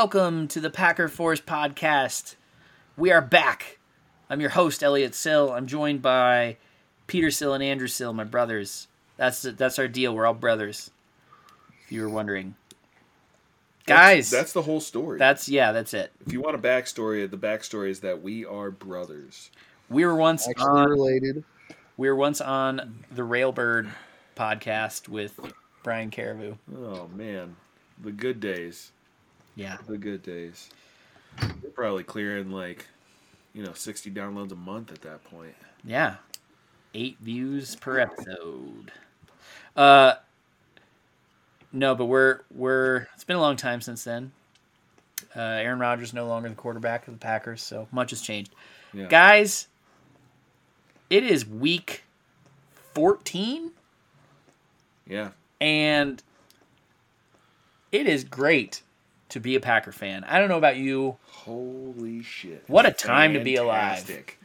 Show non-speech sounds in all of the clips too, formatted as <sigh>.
Welcome to the Packer Force podcast. We are back. I'm your host, Elliot Sill. I'm joined by Peter Sill and Andrew Sill, my brothers. That's that's our deal. We're all brothers. If you were wondering, guys, That's the whole story. that's yeah, that's it. if you want a backstory, the backstory is that we are brothers. We were once Actually on, related. we were once on the Railbird podcast with Brian Caribou. Oh man, the good days. Yeah, The good days. We're probably clearing like, you know, sixty downloads a month at that point. yeah, eight views per episode. Uh, no, but we're we're. It's been a long time since then. Uh, Aaron Rodgers no longer the quarterback of the Packers, so much has changed. Yeah. Guys, it is week fourteen, Yeah. and it is great to be a Packer fan. I don't know about you. Holy shit! What a time to be alive. Fantastic.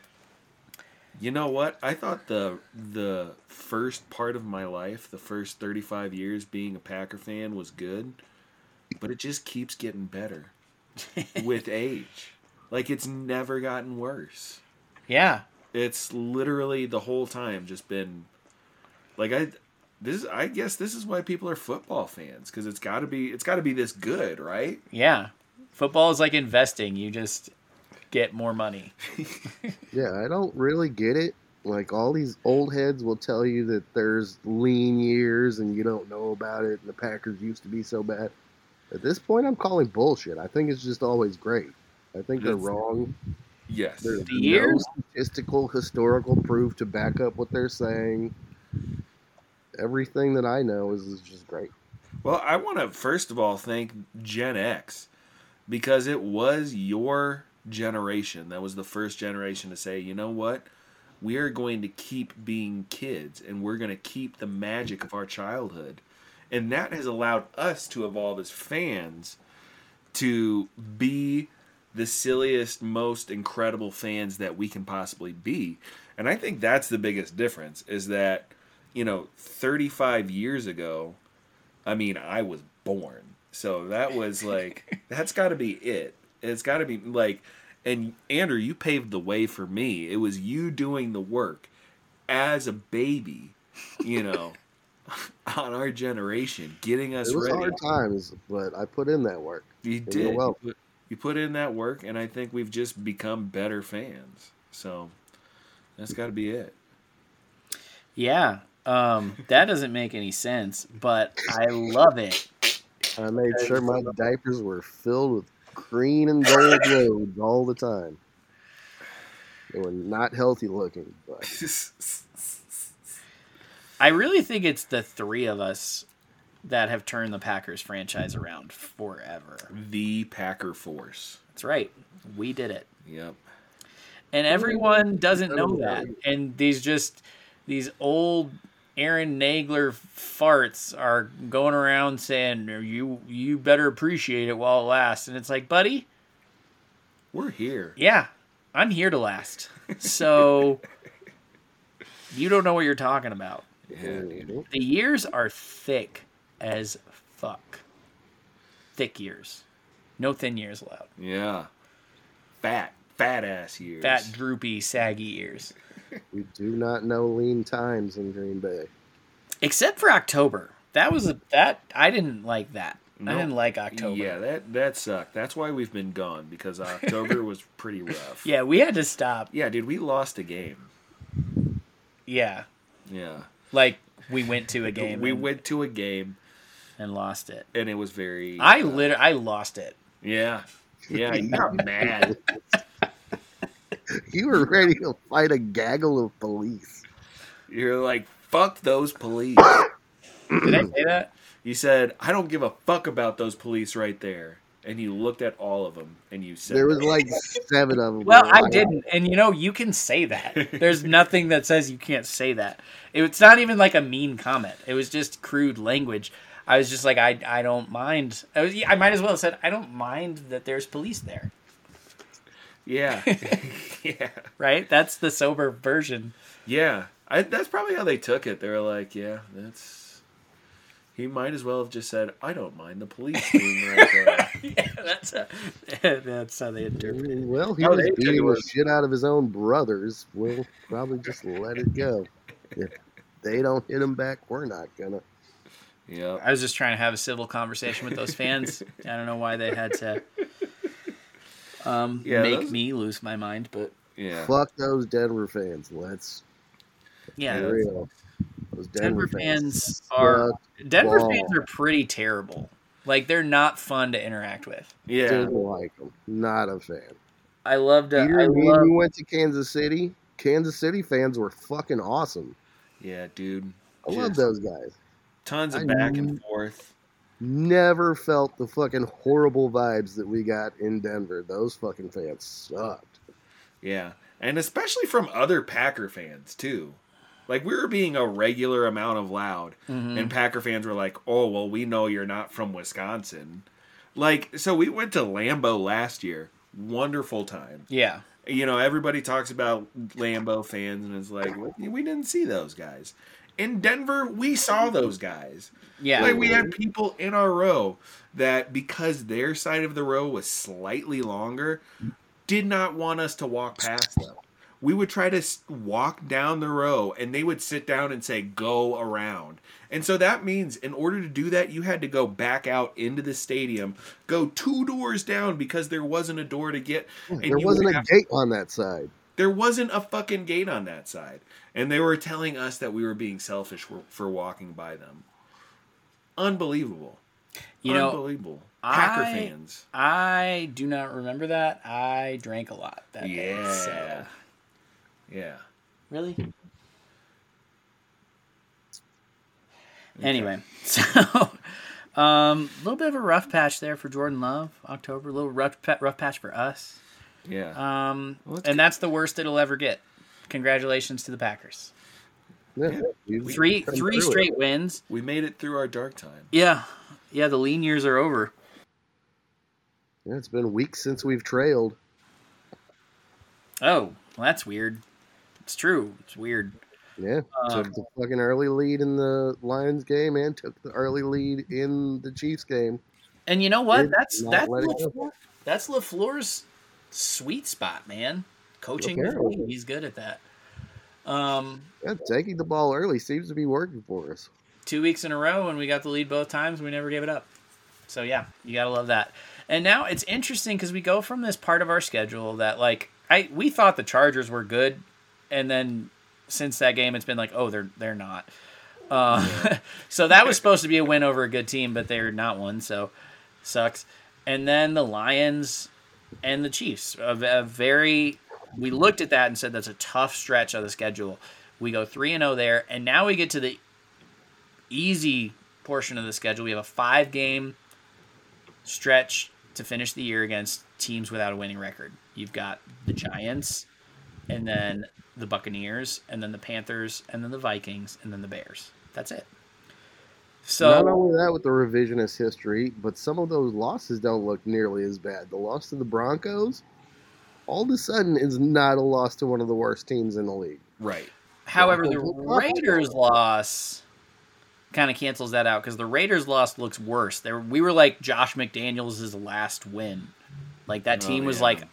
You know what? I thought the the first part of my life, the first 35 years being a Packer fan was good, but it just keeps getting better <laughs> with age. Like it's never gotten worse. Yeah, It's literally the whole time just been like I this is, I guess this is why people are football fans cuz it's got to be it's got to be this good, right? yeah. Football is like investing. You just get more money. <laughs> Yeah, I don't really get it. Like all these old heads will tell you that there's lean years and you don't know about it and the Packers used to be so bad. At this point I'm calling bullshit. I think it's just always great. I think they're That's- wrong. Yes. There's The years? no statistical historical proof to back up what they're saying. Everything that I know is, is just great. Well, I want to first of all thank Gen X because it was your generation that was the first generation to say, you know what? We are going to keep being kids and we're going to keep the magic of our childhood. And that has allowed us to evolve as fans to be the silliest, most incredible fans that we can possibly be. And I think that's the biggest difference is that, you know, 35 years ago, I mean, I was born. So that was like, <laughs> that's got to be it. It's got to be like, and Andrew, you paved the way for me. It was you doing the work as a baby, you know, <laughs> on our generation, getting us It was ready. hard times, but I put in that work. You you're did. welcome. You put, you put in that work, and I think we've just become better fans. So that's got to be it. Yeah. Um, that doesn't make any sense, but I love it. I made sure my diapers were filled with green and gold <laughs> loads all the time. They were not healthy looking, but <laughs> I really think it's the three of us that have turned the Packers franchise around forever. the Packer Force. That's right. We did it. Yep. And everyone doesn't know that. And these just these old Aaron Nagler farts are going around saying you you better appreciate it while it lasts. And it's like, buddy, We're here. yeah, I'm here to last. So <laughs> you don't know what you're talking about. Yeah, dude. The years are thick as fuck. Thick years. No thin years allowed. Yeah. Fat, fat ass years. Fat, droopy, saggy ears. <laughs> we do not know lean times in Green Bay. Except for October. That was a that I didn't like that. I didn't like October. Yeah, that that sucked. That's why we've been gone because <laughs> October was pretty rough. Yeah, we had to stop. Yeah, dude, we lost a game. Yeah. Yeah. Like we went to a game We and, went to a game and lost it. and it was very I uh, lit I lost it. Yeah. Yeah, you got <laughs> mad. <laughs> You were ready to fight a gaggle of police. You're like, fuck those police. <coughs> Did I say that? You said, I don't give a fuck about those police right there. And you looked at all of them and you said, There was like seven of them. Well, I didn't. And you know, you can say that. There's <laughs> nothing that says you can't say that. It's not even like a mean comment. It was just crude language. I was just like, I, I don't mind. I, was, I might as well have said, I don't mind that there's police there. Yeah. <laughs> <laughs> yeah. Right? That's the sober version. Yeah. I, that's probably how they took it. They were like, yeah, that's He might as well have just said, "I don't mind the police <laughs> being right there." yeah, that's a, that's how they interpret it. Well, he Oh, was they beating the shit out of his own brothers. We'll probably just let it go. If they don't hit him back, we're not gonna. Yeah. I was just trying to have a civil conversation with those fans. I don't know why they had to um, Yeah, make those- me lose my mind, but Yeah. Fuck those Denver fans. Let's yeah, be real. Those Denver Denver, fans are. Denver Wow. fans are pretty terrible. Like they're not fun to interact with. Yeah. Didn't like them. Not a fan. I loved. Uh, Peter, I me love. and went to Kansas City. Kansas City fans were fucking awesome. Yeah, dude. I love those guys. Tons of I back kn- and forth. Never felt the fucking horrible vibes that we got in Denver. Those fucking fans sucked. Yeah. And especially from other Packer fans too. Like we were being a regular amount of loud Mhm. and Packer fans were like, "Oh, well, we know you're not from Wisconsin." Like so we went to Lambeau last year. Wonderful time. Yeah, you know, everybody talks about Lambeau fans, and it's like we didn't see those guys. In Denver, we saw those guys. yeah. Like we had people in our row that because their side of the row was slightly longer, did not want us to walk past them. We would try to walk down the row, and they would sit down and say, "Go around." And so that means, in order to do that, you had to go back out into the stadium, go two doors down because there wasn't a door to get. and There wasn't a have- gate on that side. There wasn't a fucking gate on that side. And they were telling us that we were being selfish for, for walking by them. Unbelievable. you know, Unbelievable. Packer I- fans. I do not remember that. I drank a lot that day. Yeah. So. Yeah. Really? Anyway, <laughs> so um, a little bit of a rough patch there for Jordan Love. October, a little rough rough patch for us. Yeah. Um, Well, that's and that's the worst it'll ever get. Congratulations to the Packers. Yeah, you- Three three through it. straight wins. we made it through our dark time. Yeah, yeah. The lean years are over. Yeah, it's been weeks since we've trailed. Oh, well, that's weird. It's true. It's weird. Yeah, Um, took the fucking early lead in the Lions game and took the early lead in the Chiefs game. And you know what? Did That's that's let it go. LaFleur, that's LaFleur's sweet spot, man. Coaching, he's good at that. Um, Yeah, taking the ball early seems to be working for us. two weeks in a row, and we got the lead both times. We never gave it up. So yeah, you gotta love that. And now it's interesting because we go from this part of our schedule that like I we thought the Chargers were good, and then since that game, it's been like oh they're they're not. Uh, <laughs> so that was supposed to be a win over a good team, but they're not one. So sucks. And then the Lions and the Chiefs, a, a very we looked at that and said that's a tough stretch of the schedule. We go three and zero there, and now we get to the easy portion of the schedule. We have a five game stretch to finish the year against teams without a winning record. You've got the Giants, and then the Buccaneers, and then the Panthers, and then the Vikings, and then the Bears. That's it. Not only that with the revisionist history, but some of those losses don't look nearly as bad. The loss to the Broncos, all of a sudden, is not a loss to one of the worst teams in the league. Right. However, the Raiders loss kind of cancels that out because the Raiders loss looks worse. There, we were like Josh McDaniels' last win. Like that Oh, team was like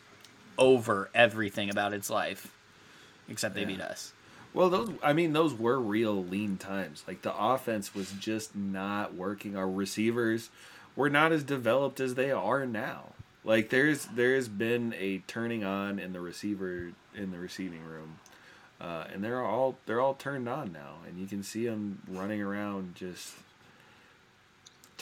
over everything about its life, except they Yeah. beat us. Well, those I mean, those were real lean times. Like the offense was just not working. Our receivers were not as developed as they are now. Like there's there's been a turning on in the receiver in the receiving room, uh, and they're all they're all turned on now, and you can see them running around just.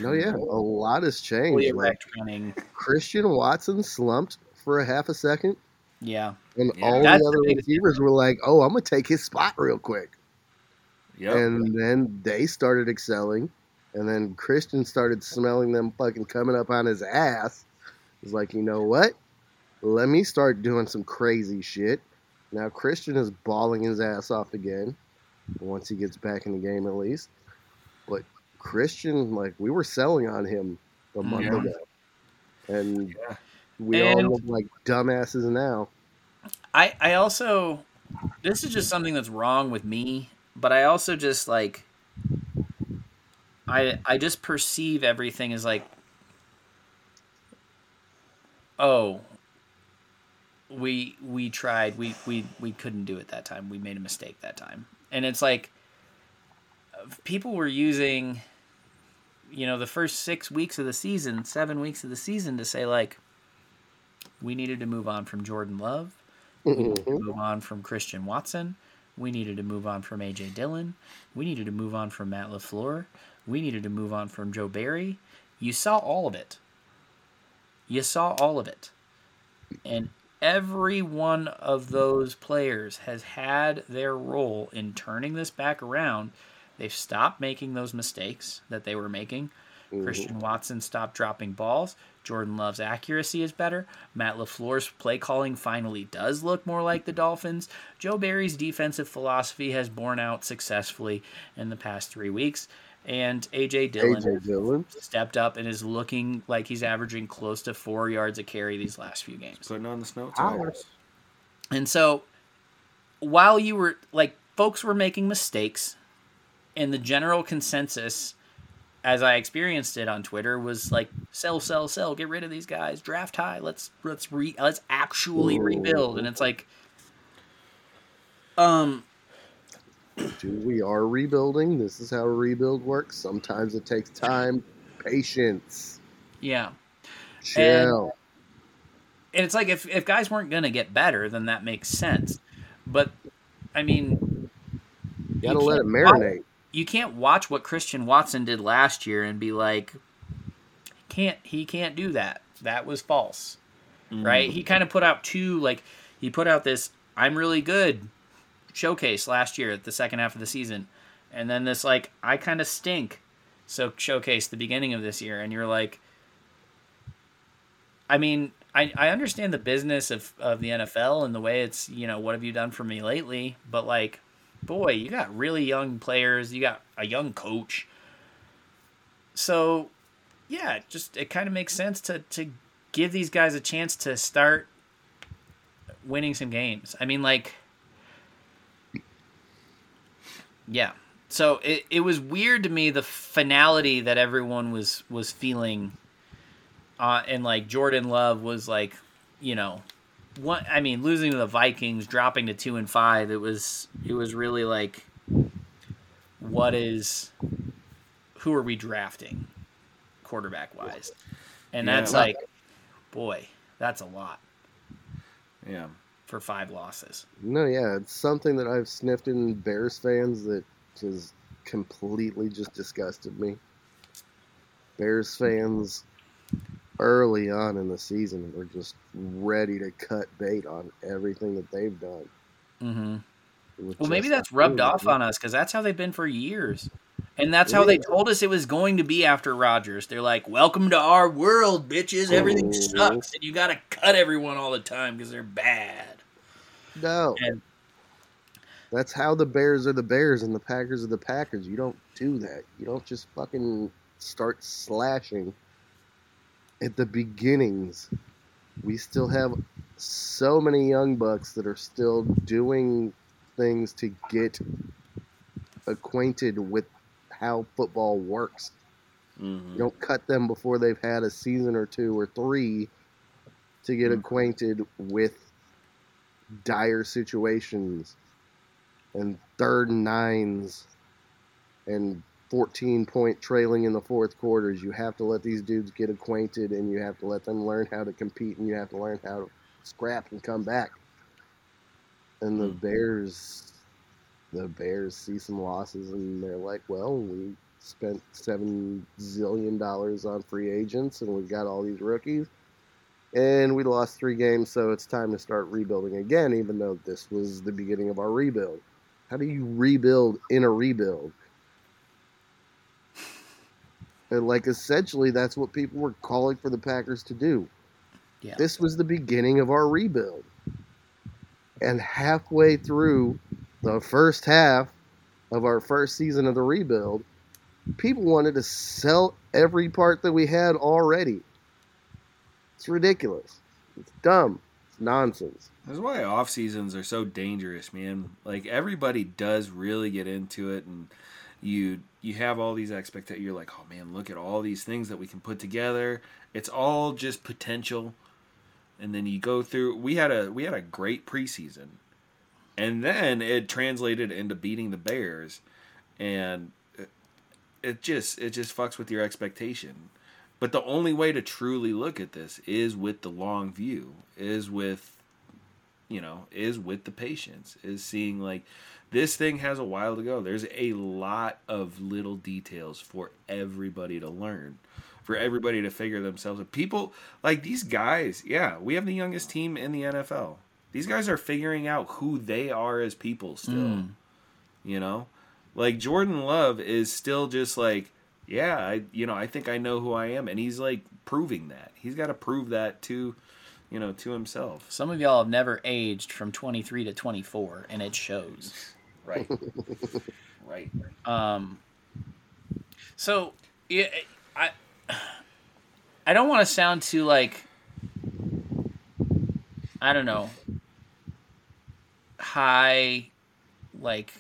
Oh yeah, a lot has changed. Like, running. Christian Watson slumped for a half a second, Yeah. and Yeah. all That's the the other biggest receivers were like, "Oh, I'm gonna take his spot real quick." Yep. And then they started excelling, and then Christian started smelling them fucking coming up on his ass. He's like, you know what? Let me start doing some crazy shit. Now Christian is balling his ass off again. Once he gets back in the game, at least. But Christian, like, we were selling on him a month Yeah. ago, and Yeah. We And- all look like dumbasses now. I I also this is just something that's wrong with me, but I also just like I I just perceive everything as like oh we we tried we we we couldn't do it that time we made a mistake that time and it's like people were using you know the first six weeks of the season seven weeks of the season to say like we needed to move on from jordan love we needed to move on from christian watson we needed to move on from aj dillon we needed to move on from matt lafleur we needed to move on from joe barry you saw all of it you saw all of it and every one of those players has had their role in turning this back around. They've stopped making those mistakes that they were making. Mm-hmm. Christian Watson stopped dropping balls. Jordan Love's accuracy is better. Matt LaFleur's play calling finally does look more like the Dolphins. Joe Barry's defensive philosophy has borne out successfully in the past three weeks. And AJ Dillon, AJ Dillon. stepped up and is looking like he's averaging close to four yards a carry these last few games. Putting on the snow tires. And so while you were like folks were making mistakes and the general consensus as I experienced it on Twitter was like sell sell sell get rid of these guys draft high let's let's re let's actually rebuild and it's like um Do we are rebuilding? This is how a rebuild works. Sometimes it takes time, patience, yeah chill. and it's like if if guys weren't going to get better then that makes sense but I mean you gotta let it marinate. You can't watch what Christian Watson did last year and be like, can't he can't do that. That was false, right? He mm. kind of put out two like he put out this I'm really good showcase last year at the second half of the season, and then this like I kind of stink so showcase the beginning of this year, and you're like, I mean. I, I understand the business of, of the NFL and the way it's, you know, what have you done for me lately? But like, boy, you got really young players, you got a young coach. So, yeah, just it kind of makes sense to to give these guys a chance to start winning some games. I mean, like, yeah. So it, it was weird to me the finality that everyone was was feeling, uh, and like Jordan Love was like, you know, one. I mean, losing to the Vikings, dropping to two and five. It was it was really like, what is, who are we drafting, quarterback wise, and Yeah. that's like, boy, that's a lot Yeah. for five losses. No, yeah, it's something that I've sniffed in Bears fans that has completely just disgusted me. Bears fans early on in the season were just ready to cut bait on everything that they've done. Mm-hmm. Well, maybe that's rubbed off on us because that's how they've been for years. And that's how they told us it was going to be after Rodgers. They're like, "Welcome to our world, bitches. Everything Mhm. sucks, and you got to cut everyone all the time because they're bad." No, And that's how the Bears are the Bears and the Packers are the Packers. You don't do that. You don't just fucking start slashing at the beginnings. We still have so many young bucks that are still doing things to get acquainted with how football works. Mhm. You don't cut them before they've had a season or two or three to get Mhm. acquainted with dire situations and third and nines and 14 point trailing in the fourth quarters. You have to let these dudes get acquainted and you have to let them learn how to compete and you have to learn how to scrap and come back. And the Mhm. Bears, the Bears see some losses and they're like, well, we spent seven zillion dollars on free agents and we've got all these rookies and we lost three games so it's time to start rebuilding again even though this was the beginning of our rebuild how do you rebuild in a rebuild and like essentially that's what people were calling for the packers to do Yeah. this was the beginning of our rebuild and halfway through the first half of our first season of the rebuild people wanted to sell every part that we had already. It's ridiculous. It's dumb. It's nonsense. That's why off seasons are so dangerous, man. Like everybody does really get into it, and you you have all these expectations. You're like, oh man, look at all these things that we can put together. It's all just potential. And then you go through. We had a we had a great preseason, and then it translated into beating the Bears, and it, it just it just fucks with your expectation. But the only way to truly look at this is with the long view, is with, you know, is with the patience, is seeing like this thing has a while to go. There's a lot of little details for everybody to learn, for everybody to figure themselves out. People like these guys, yeah, we have the youngest team in the NFL. These guys are figuring out who they are as people still. Mm. You know? Like Jordan Love is still just like, yeah, I you know, I think I know who I am and he's like proving that. He's got to prove that to you know, to himself. Some of y'all have never aged from 23 to 24, and it shows. Right. <laughs> right. Um, so yeah, I I don't want to sound too like I don't know high like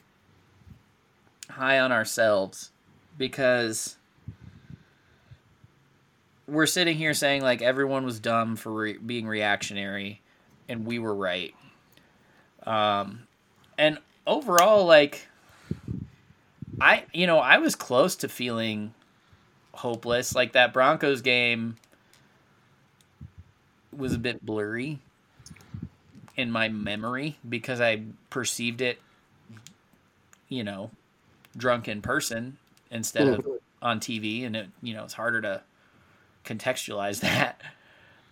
high on ourselves because we're sitting here saying like everyone was dumb for re- being reactionary and we were right um and overall like I you know, I was close to feeling hopeless. Like that Broncos game was a bit blurry in my memory because I perceived it you know, drunk in person instead of on TV and it you know, it's harder to contextualize <laughs> that.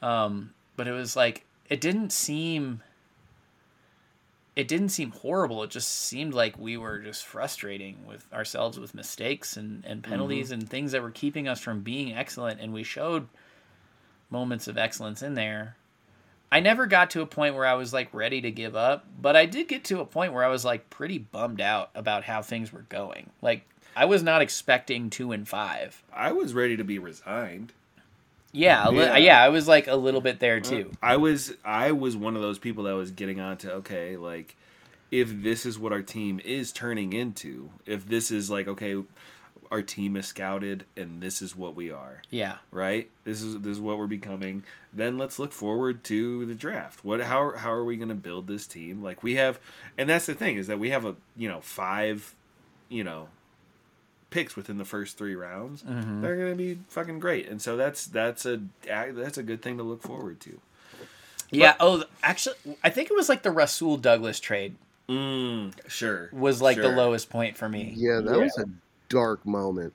Um but it was like it didn't seem it didn't seem horrible. It just seemed like we were just frustrating with ourselves with mistakes and, and mm-hmm. penalties and things that were keeping us from being excellent. And we showed moments of excellence in there. I never got to a point where I was like ready to give up, but I did get to a point where I was like pretty bummed out about how things were going. Like I was not expecting two and five. I was ready to be resigned. Yeah, Yeah. yeah, I was like a little bit there uh, too. I was I was one of those people that was getting on to okay, like if this is what our team is turning into, if this is like okay, our team is scouted and this is what we are, Yeah. right? This is this is what we're becoming. Then let's look forward to the draft. What how how are we going to build this team? Like we have and that's the thing is that we have a, you know, five, you know, picks within the first 3 rounds. Mhm. They're going to be fucking great. And so that's that's a that's a good thing to look forward to. Yeah. Oh, actually, I think it was like the Rasul Douglas trade Mm, sure. was like the lowest point for me. Yeah, that was a dark moment.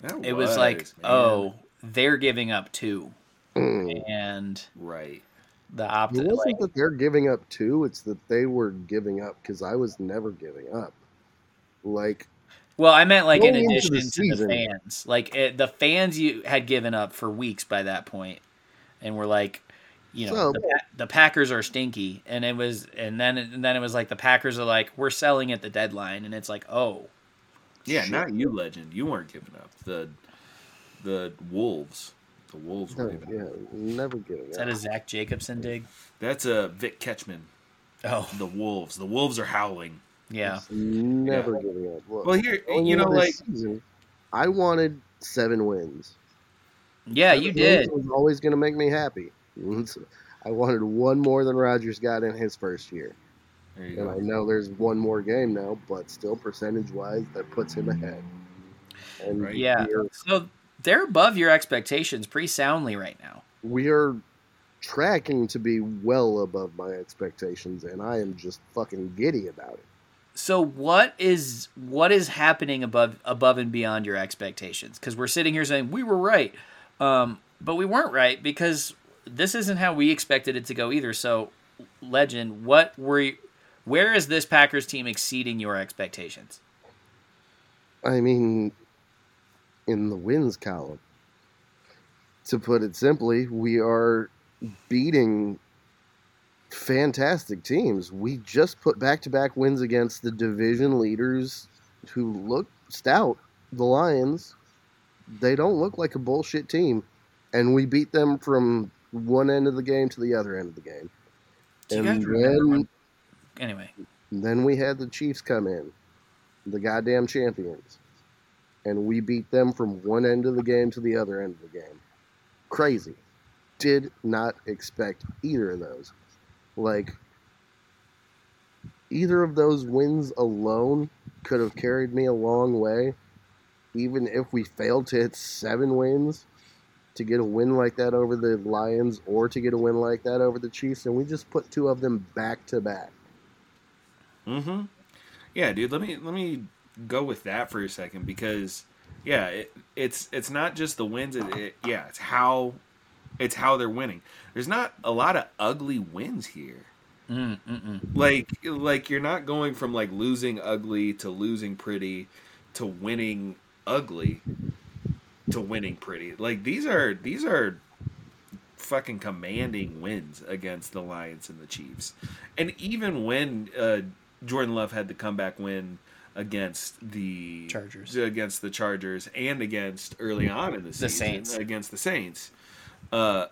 That It was like, man. oh, they're giving up two, Mm. and right. the opt. It opposite. wasn't Like, that they're giving up too; it's that they were giving up because I was never giving up. Like, well, I meant like in Going into addition the to the fans, like it, the fans you had given up for weeks by that point, and were like, you know, So- the, the Packers are stinky, and it was, and then and then it was like the Packers are like, we're selling at the deadline, and it's like, oh, Yeah, Shit. not you, legend. You weren't giving up. The the wolves. The wolves were no, oh, giving up. yeah, never giving is that a Zach Jacobson dig? That's a Vic Ketchman. Oh, The wolves. The wolves are howling. Yeah, It's never giving up. Look, Well, here going you know, like season, I wanted seven wins. yeah, Seven you did. wins Was always going to make me happy. I wanted one more than Rodgers got in his first year, there you and I know there's one more game now, but still percentage wise, that puts him ahead. And Right. Yeah. So they're above your expectations pretty soundly right now. we are tracking to be well above my expectations, and I am just fucking giddy about it. So what is what is happening above above and beyond your expectations? Because we're sitting here saying we were right, um, but we weren't right because this isn't how we expected it to go either. So, legend, what were you, where is this Packers team exceeding your expectations? I mean, in the wins column. To put it simply, we are beating fantastic teams. We just put back to back wins against the division leaders who look stout, the Lions. They don't look like a bullshit team. And we beat them from one end of the game to the other end of the game. And then, Anyway, then we had the Chiefs come in, the goddamn champions. and we beat them from one end of the game to the other end of the game. Crazy. Did not expect either of those. Like, either of those wins alone could have carried me a long way. Even if we failed to hit seven wins, to get a win like that over the Lions or to get a win like that over the Chiefs, and we just put two of them back to back. Mm-hmm. Yeah, dude. Let me let me go with that for a second because yeah, it, it's it's not just the wins. It, it, yeah, it's how it's how they're winning. There's not a lot of ugly wins here. Mm, mm-mm. Like like you're not going from like losing ugly to losing pretty to winning ugly to winning pretty. Like these are these are fucking commanding wins against the Lions and the Chiefs. And even when uh, Jordan Love had the comeback win against the Chargers. against the Chargers and against early on in the season Saints. against the Saints. Uh,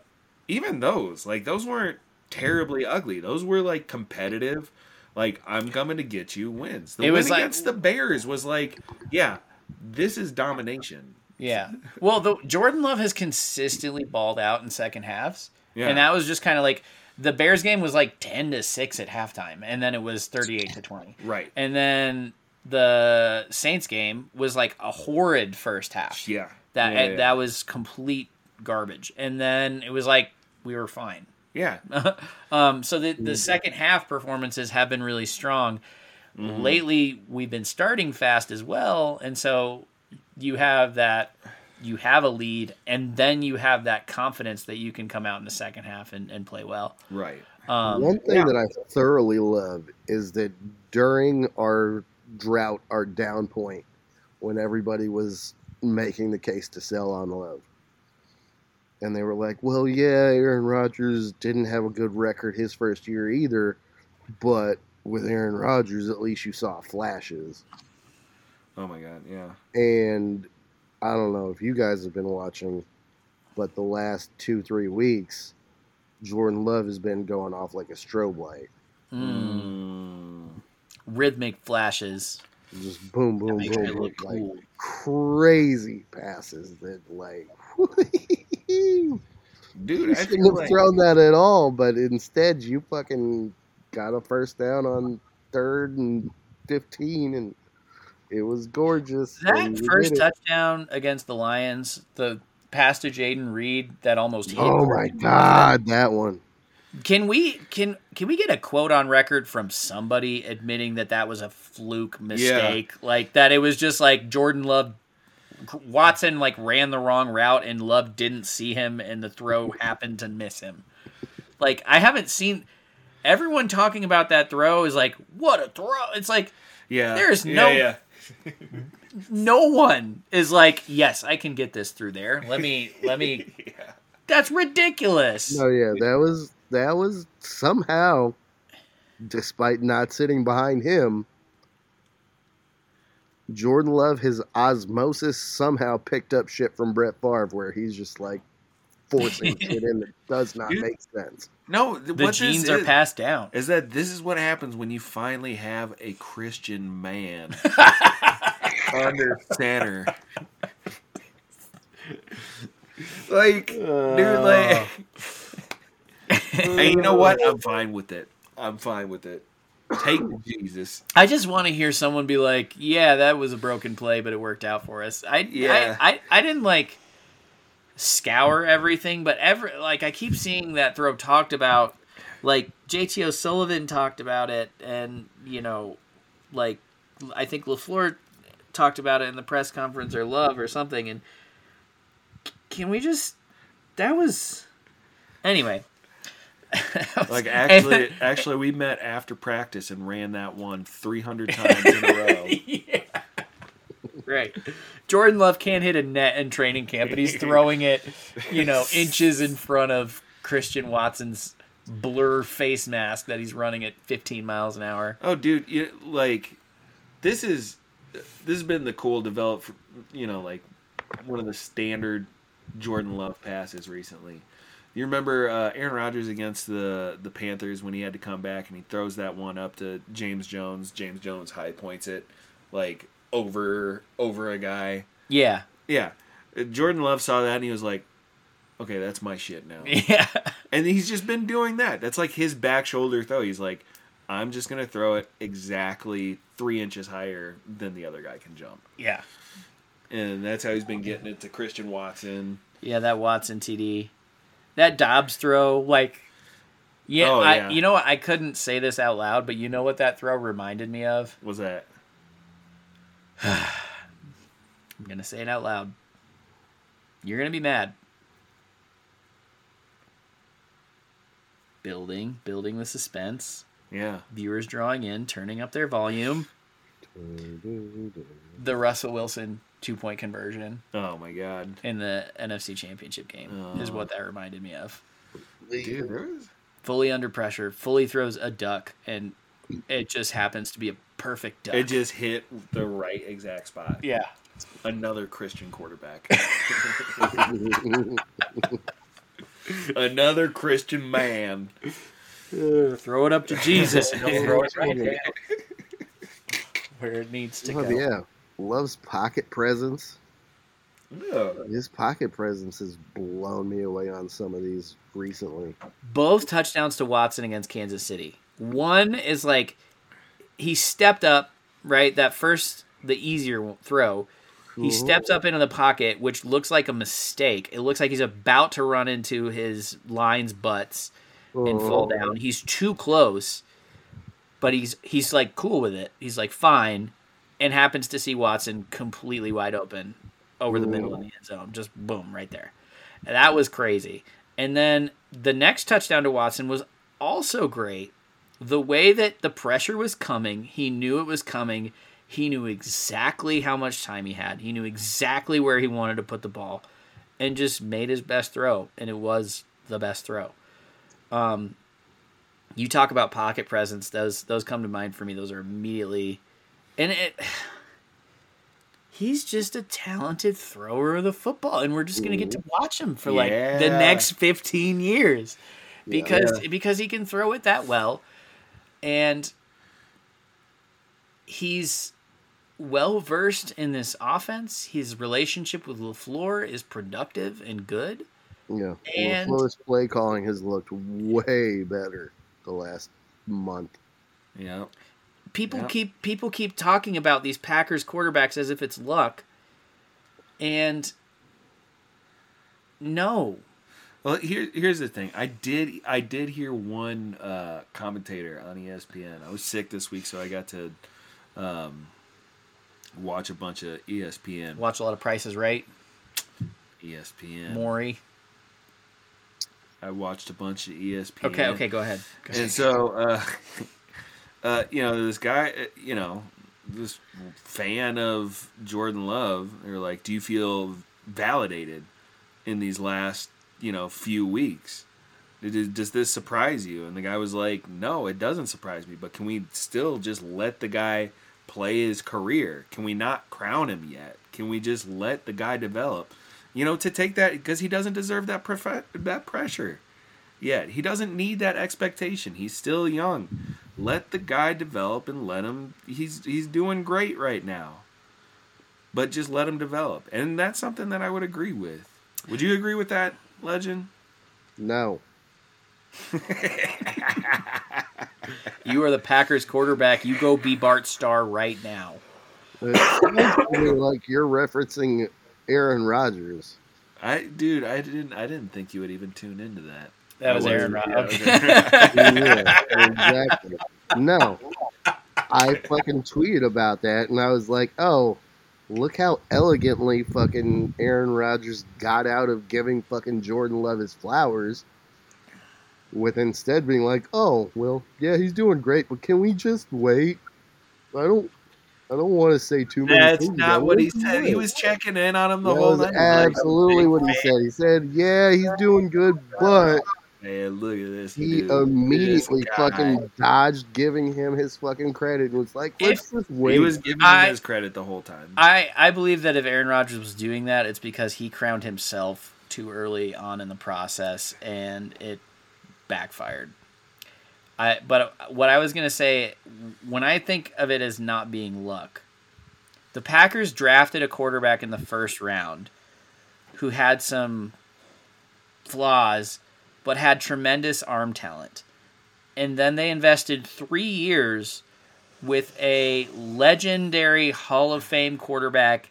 even those, like those weren't terribly ugly. Those were like competitive. Like I'm coming to get you wins. The It win was like- against the Bears was like, yeah, this is domination. Yeah. Well, the Jordan Love has consistently balled out in second halves. Yeah. And that was just kind of like the Bears game was like 10 to 6 at halftime and then it was 38 to 20. Right. And then the Saints game was like a horrid first half. Yeah. That yeah, yeah. that was complete garbage. And then it was like we were fine. yeah. <laughs> um, so the the second half performances have been really strong. Mm-hmm. Lately, we've been starting fast as well, and so you have that you have a lead, and then you have that confidence that you can come out in the second half and, and play well. Right. Um, One thing yeah. that I thoroughly love is that during our drought, our down point, when everybody was making the case to sell on Love, and they were like, "Well, yeah, Aaron Rodgers didn't have a good record his first year either, but with Aaron Rodgers, at least you saw flashes." Oh my god. Yeah. And I don't know if you guys have been watching, but the last two three weeks, Jordan Love has been going off like a strobe light. mm, Mm. rhythmic flashes. just boom, boom, boom, boom, look like cool. crazy passes that like <laughs> you Dude, I shouldn't feel have like, thrown that at all, but instead you fucking got a first down on third and fifteen, and it was gorgeous. That first touchdown against the Lions, the pass to Jayden Reed that almost hit. Oh my god, that one! Can we can can we get a quote on record from somebody admitting that that was a fluke mistake, like that it was just like Jordan Love, Watson like ran the wrong route and Love didn't see him and the throw happened to miss him. Like I haven't seen everyone talking about that throw is like what a throw. It's like yeah. There's yeah, no- Yeah. <laughs> no one is like yes I can get this through there. Let me let me. <laughs> yeah. That's ridiculous. No, yeah, that was that was somehow, despite not sitting behind him, Jordan Love, his osmosis somehow picked up shit from Brett Favre, where he's just like forcing <laughs> shit in that does not Dude. make sense. No, th- The what this genes are is- passed down. Is that this is what happens when you finally have a Christian man <laughs> under center? <laughs> like, dude, uh. like, hey, you know what? I'm fine with it. I'm fine with it. Take Jesus. I just want to hear someone be like, "Yeah, that was a broken play, but it worked out for us." I Yeah. I, I, I didn't like scour everything, but every like I keep seeing that throw talked about. Like JT O'Sullivan talked about it, and you know, like I think LaFleur talked about it in the press conference or Love or something. And can we just? That was anyway. <laughs> Like, actually, actually, we met after practice and ran that one 300 times in a row. <laughs> yeah. Right. Jordan Love can't hit a net in training camp, but he's <laughs> throwing it, you know, inches in front of Christian Watson's blur face mask that he's running at 15 miles an hour. Oh, dude, you, like this is this has been the cool develop, you know, like one of the standard Jordan Love passes recently. You remember uh, Aaron Rodgers against the the Panthers when he had to come back and he throws that one up to James Jones. James Jones high points it like over over a guy. Yeah. Yeah. Uh, Jordan Love saw that and he was like, okay, that's my shit now. <laughs> Yeah. And he's just been doing that. That's like his back shoulder throw. He's like, I'm just going to throw it exactly three inches higher than the other guy can jump. Yeah. And that's how he's been getting it to Christian Watson. Yeah, that Watson TD. That Dobbs throw, like, yeah, Oh, I, yeah. you know what? I couldn't say this out loud, but you know what that throw reminded me of? <sighs> Was that? I'm gonna say it out loud. You're gonna be mad. Building, building the suspense. Yeah. Viewers drawing in, turning up their volume. <sighs> The Russell Wilson two point conversion Oh my god. in the NFC Championship game is Oh. what that reminded me of. Dude, Fully under pressure, fully throws a duck, and it just happens to be a perfect duck. it just hit the right exact spot. yeah. Another Christian quarterback. <laughs> <laughs> Another Christian man. Throw it up to Jesus and <laughs> he'll throw it right there where it needs to Oh, go. yeah. Loves pocket presence. Yeah. His pocket presence has blown me away on some of these recently. Both touchdowns to Watson against Kansas City. One is like he stepped up, right? That first, the easier throw. He Mhm. steps up into the pocket, which looks like a mistake. It looks like he's about to run into his line's butts and fall Oh. down. He's too close, but he's he's like cool with it. He's like fine, and happens to see Watson completely wide open over the middle of the end zone, just boom right there. And that was crazy. And then the next touchdown to Watson was also great. The way that the pressure was coming, he knew it was coming. He knew exactly how much time he had. He knew exactly where he wanted to put the ball, and just made his best throw. And it was the best throw. Um, you talk about pocket presence; those those come to mind for me. Those are immediately, and it. <sighs> He's just a talented thrower of the football, and we're just gonna get to watch him for like the next fifteen years, because because he can throw it that well, and he's well versed in this offense. His relationship with LaFleur is productive and good. Yeah. And- LaFleur's play calling has looked way better the last month. Yeah. People Yeah. keep people keep talking about these Packers quarterbacks as if it's luck. And no. Well, here here's the thing. I did I did hear one uh, commentator on ESPN. I was sick this week, so I got to um, watch a bunch of ESPN. Watch a lot of Price is Right. ESPN. Maury. I watched a bunch of ESPN. Okay, okay, go ahead. Go ahead. And so, uh, <laughs> uh, you know, this guy, uh, you know, this fan of Jordan Love, they're like, "Do you feel validated in these last, you know, few weeks? Does, does this surprise you?" And the guy was like, "No, it doesn't surprise me. But can we still just let the guy play his career? Can we not crown him yet? Can we just let the guy develop?" You know, to take that because he doesn't deserve that prof- that pressure yet. He doesn't need that expectation. He's still young. Let the guy develop and let him he's he's doing great right now. But just let him develop. And that's something that I would agree with. Would you agree with that, legend? No. <laughs> You are the Packers quarterback. You go be Bart Starr right now. It sounds to me like you're referencing Aaron Rodgers. I dude, I didn't I didn't think you would even tune into that. That was That Aaron Rodgers. yeah, that <laughs> yeah, exactly. No. I fucking tweeted about that and I was like, oh, look how elegantly fucking Aaron Rodgers got out of giving fucking Jordan Love his flowers with instead being like, oh, well, yeah, he's doing great, but can we just wait? I don't I don't want to say too much. That's things. Not what want he to said. He was checking in on him the That whole was night. Like, absolutely what he said. He said, "Yeah, he's doing good, but Man, look at this. he dude. immediately This fucking dodged giving him his fucking credit and was like, let's just wait." He was giving I- him his credit the whole time. I, I believe that if Aaron Rodgers was doing that, it's because he crowned himself too early on in the process and it backfired. I but what I was gonna say when I think of it as not being luck, The Packers drafted a quarterback in the first round who had some flaws, but had tremendous arm talent. And then they invested three years with a legendary Hall of Fame quarterback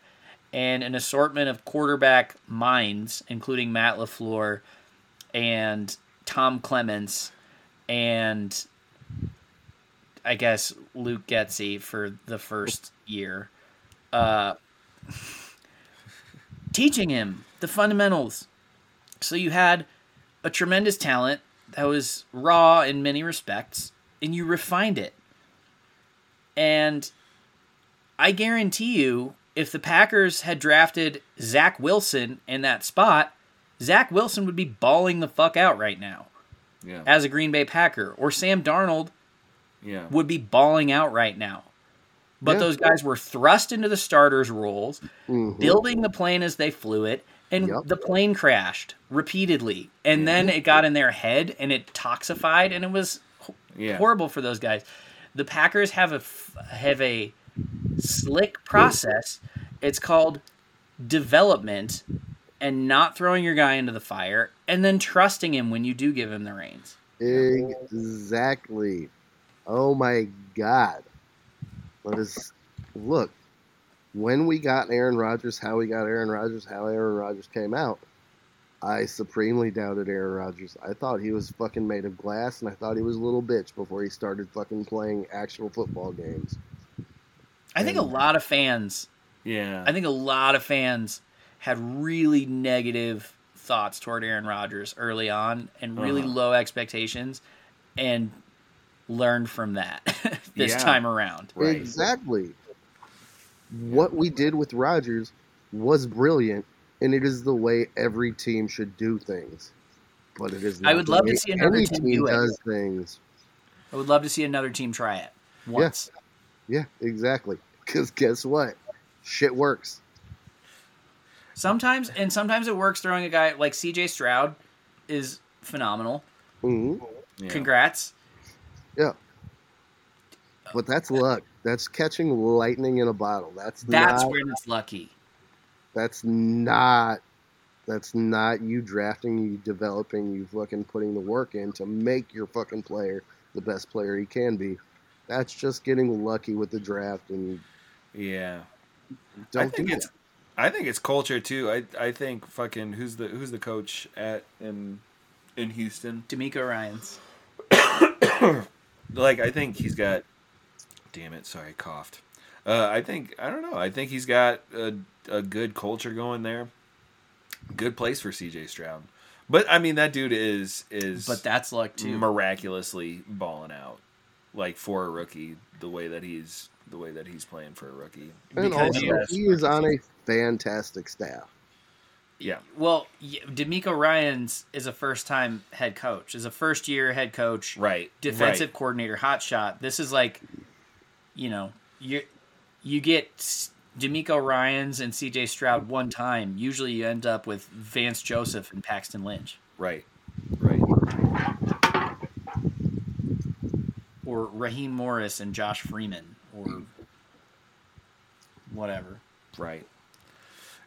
and an assortment of quarterback minds, including Matt LaFleur and Tom Clements and I guess Luke Getsy for the first year. Uh, <laughs> teaching him the fundamentals. So you had a tremendous talent that was raw in many respects, and you refined it. And I guarantee you, if the Packers had drafted Zach Wilson in that spot, Zach Wilson would be bawling the fuck out right now Yeah. as a Green Bay Packer, or Sam Darnold Yeah. would be bawling out right now. But Yeah. those guys were thrust into the starters' roles, Mhm. building the plane as they flew it, and Yep. the plane crashed repeatedly. And then mm-hmm. it got in their head and it toxified, and it was Yeah. horrible for those guys. The Packers have a have a slick process. It's called development and not throwing your guy into the fire and then trusting him when you do give him the reins. Exactly. Oh my God. Let us look. When we got Aaron Rodgers, how we got Aaron Rodgers, how Aaron Rodgers came out, I supremely doubted Aaron Rodgers. I thought he was fucking made of glass, and I thought he was a little bitch before he started fucking playing actual football games. I think a lot of fans Yeah. I think a lot of fans had really negative thoughts toward Aaron Rodgers early on and really Uh-huh. low expectations and learned from that <laughs> this Yeah. time around. Right. Exactly. What we did with Rodgers was brilliant, and it is the way every team should do things. But it is. I not would the love to see another team team do it. does things. I would love to see another team try it once. Yeah, exactly. Because guess what? Shit works. Sometimes and sometimes it works throwing a guy like CJ Stroud is phenomenal. hmm Yeah. Congrats. But that's luck. That's catching lightning in a bottle. That's That's not. when it's lucky. That's not. That's not you drafting, you developing, you fucking putting the work in to make your fucking player the best player he can be. That's just getting lucky with the draft and Yeah. don't I do think that. it's I think it's culture too. I I think fucking who's the who's the coach at in in Houston? DeMeco Ryans. <coughs> Like I think he's got damn it, sorry, I coughed. Uh, I think I don't know. I think he's got a, a good culture going there. Good place for CJ Stroud. But I mean that dude is is But that's luck too. miraculously balling out. Like for a rookie, the way that he's the way that he's playing for a rookie. And because also, he he is on a fantastic staff. Yeah. Well, y- DeMeco Ryans is a first-time head coach. Is a first-year head coach, Right. defensive right. coordinator, hot shot. This is like, you know, you you get DeMeco Ryans and C.J. Stroud one time. Usually, you end up with Vance Joseph and Paxton Lynch, Right. Right. or Raheem Morris and Josh Freeman, or whatever. Right.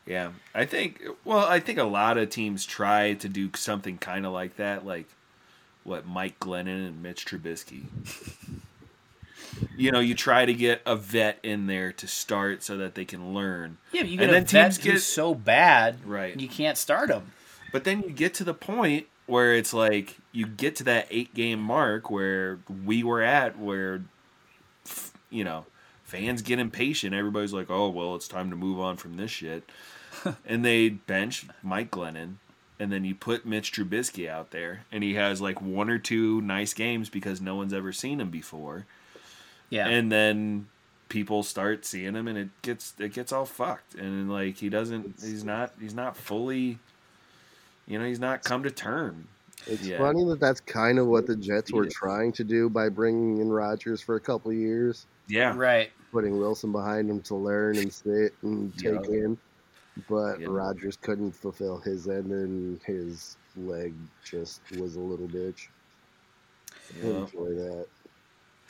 Yeah. I think well, I think a lot of teams try to do something kind of like that, like what Mike Glennon and Mitch Trubisky. You know, you try to get a vet in there to start so that they can learn. Yeah, but you And get a then vet teams get- so bad, Right. You can't start them. But then you get to the point where it's like you get to that 8 game mark where we were at where you know, fans get impatient. Everybody's like, "Oh, well, it's time to move on from this shit." <laughs> and they bench Mike Glennon, and then you put Mitch Trubisky out there, and he has like one or two nice games because no one's ever seen him before, Yeah, and then people start seeing him, and it gets it gets all fucked, and like he doesn't, he's not, he's not fully, you know, he's not come to term. It's Yeah. funny that that's kind of what the Jets were trying to do by bringing in Rodgers for a couple of years, Yeah, right. putting Wilson behind him to learn and sit and <laughs> Yeah. take in. But Yeah. Rodgers couldn't fulfill his end, and his leg just was a little bitch. Yeah. Enjoy that.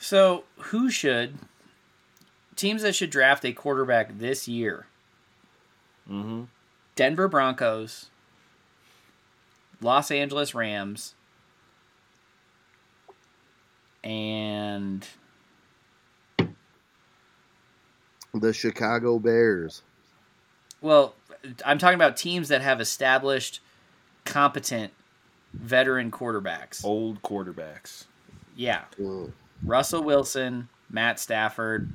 So, who should teams that should draft a quarterback this year: Mm-hmm. Denver Broncos, Los Angeles Rams, and The Chicago Bears. well, I'm talking about teams that have established, competent, veteran quarterbacks. Old quarterbacks. Yeah, Mm. Russell Wilson, Matt Stafford.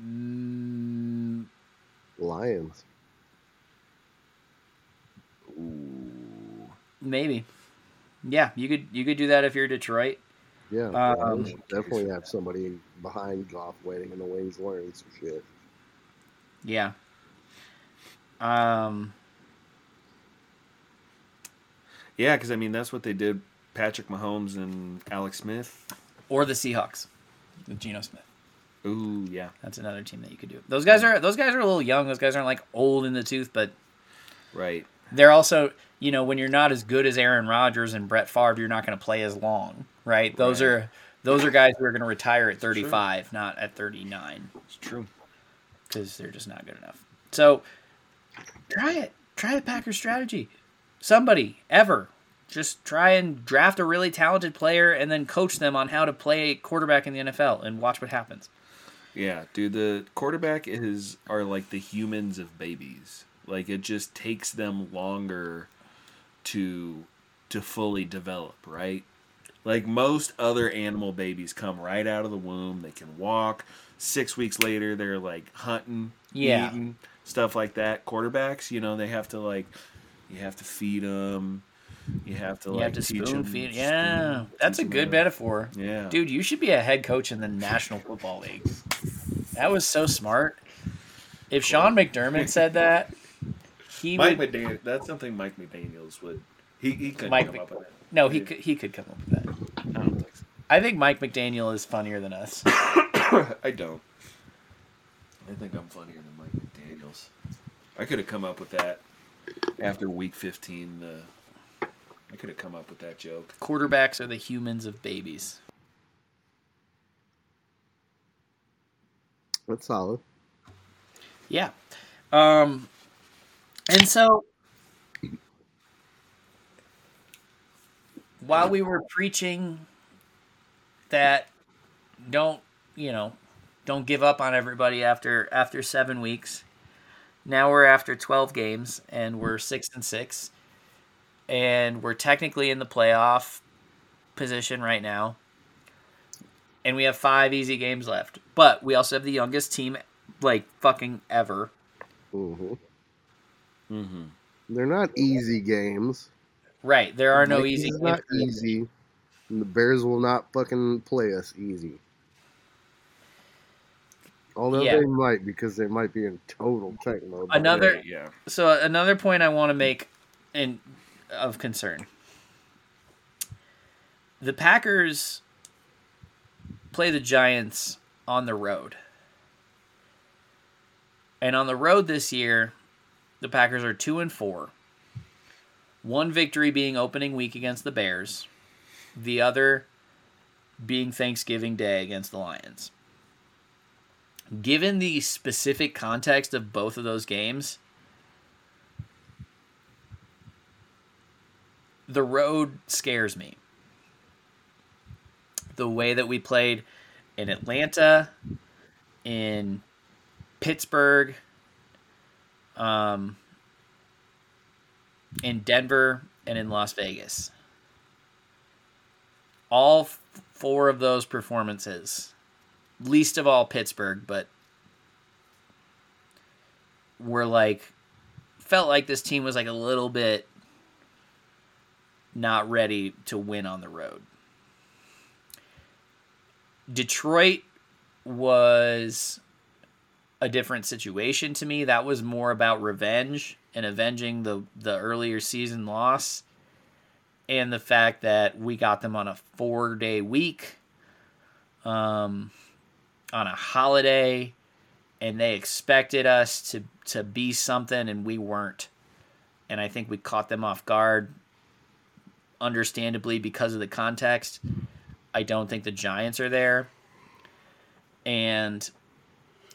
Mm, Lions. Ooh. maybe. Yeah, you could you could do that if you're Detroit. Yeah, Um, definitely have somebody behind Goff waiting in the wings learning some shit. Yeah. Um. Yeah, because I mean that's what they did. Patrick Mahomes and Alex Smith. Or the Seahawks with Geno Smith. Ooh, yeah. That's another team that you could do. Those guys are those guys are a little young. Those guys aren't like old in the tooth, but Right. they're also you know when you're not as good as Aaron Rodgers and Brett Favre, you're not going to play as long, right? Those Right. are those are guys who are going to retire at 35, not at 39, It's true. because they're just not good enough. So try it. Try the Packers strategy. Somebody ever just try and draft a really talented player and then coach them on how to play quarterback in the NFL and watch what happens. Yeah, dude, the quarterback is are like the humans of babies. Like it just takes them longer to to fully develop, right? Like most other animal babies come right out of the womb, they can walk. 6 weeks later they're like hunting, Yeah. eating, stuff like that. Quarterbacks, you know, they have to like you have to feed them. You have to You like have to teach spoon feed. spoon- Yeah, that's a good metaphor. Yeah. Dude, you should be a head coach in the National Football League. That was so smart. If Sean McDermott said that, he Mike would. McDaniel, that's something Mike McDaniels would. He he could Mike come Mc- up with it. No, he could. He could come up with that. I don't think so. I think Mike McDaniel is funnier than us. <coughs> I don't. I think I'm funnier than Mike McDaniels. I could have come up with that after week 15. The I could have come up with that joke. Quarterbacks are the humans of babies. That's solid. Yeah. Um, and so while we were preaching that don't, you know, don't give up on everybody after after 7 weeks. Now we're after 12 games and we're 6 and 6 and we're technically in the playoff position right now. And we have 5 easy games left. But we also have the youngest team like fucking ever. hmm Mm-hmm. They're not easy games. Right. There are no Like, easy It's not easy. And the Bears will not fucking play us easy. Although Yeah. they might, because they might be in total tank mode. Another- yeah. So another point I want to make in of concern. The Packers play the Giants on the road. And on the road this year, the Packers are 2 and 4. One victory being opening week against the Bears, the other being Thanksgiving Day against the Lions. Given the specific context of both of those games, the road scares me. The way that we played in Atlanta, in Pittsburgh, um, in Denver, and in Las Vegas. All four of those performances, least of all Pittsburgh, but were like, felt like this team was like a little bit not ready to win on the road. Detroit was a different situation to me. That was more about revenge and avenging the the earlier season loss and the fact that we got them on a 4-day week um on a holiday and they expected us to to be something and we weren't. And I think we caught them off guard understandably because of the context. I don't think the Giants are there. And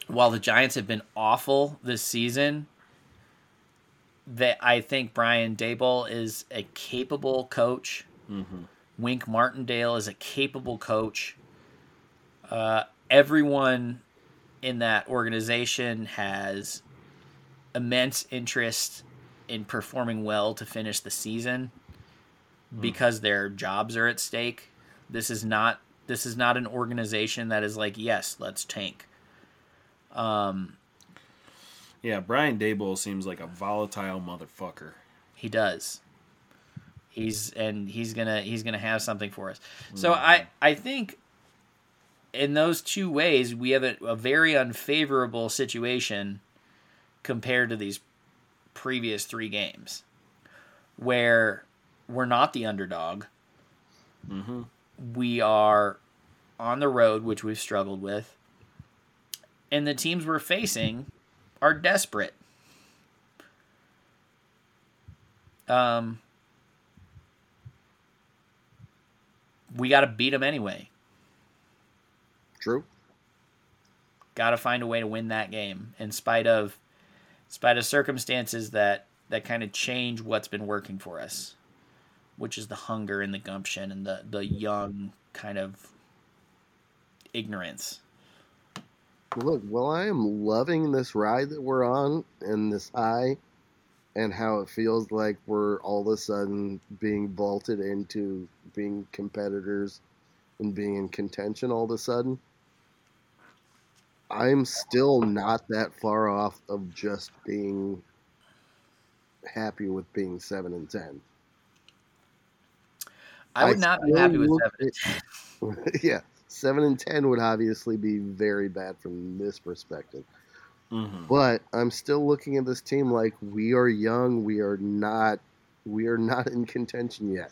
while the Giants have been awful this season, that I think Brian Daboll is a capable coach. Mm-hmm. Wink Martindale is a capable coach. Uh, everyone in that organization has immense interest in performing well to finish the season because their jobs are at stake. This is not this is not an organization that is like, yes, let's tank. Um, Yeah, Brian Daboll seems like a volatile motherfucker. He does. He's and he's gonna he's gonna have something for us. So I I think in those two ways we have a, a very unfavorable situation compared to these previous three games, where we're not the underdog. Mm-hmm. We are on the road, which we've struggled with, and the teams we're facing are desperate. Um, we got to beat them anyway. True. Got to find a way to win that game, in spite of, in spite of circumstances that that kind of change what's been working for us, which is the hunger and the gumption and the the young kind of ignorance. Look, well, I am loving this ride that we're on and this high, and how it feels like we're all of a sudden being vaulted into being competitors and being in contention all of a sudden. I'm still not that far off of just being happy with being seven and ten. I would I not be happy with seven. at- <laughs> yeah, seven and ten would obviously be very bad from this perspective. Mm-hmm. But I'm still looking at this team like we are young. We are not. We are not in contention yet.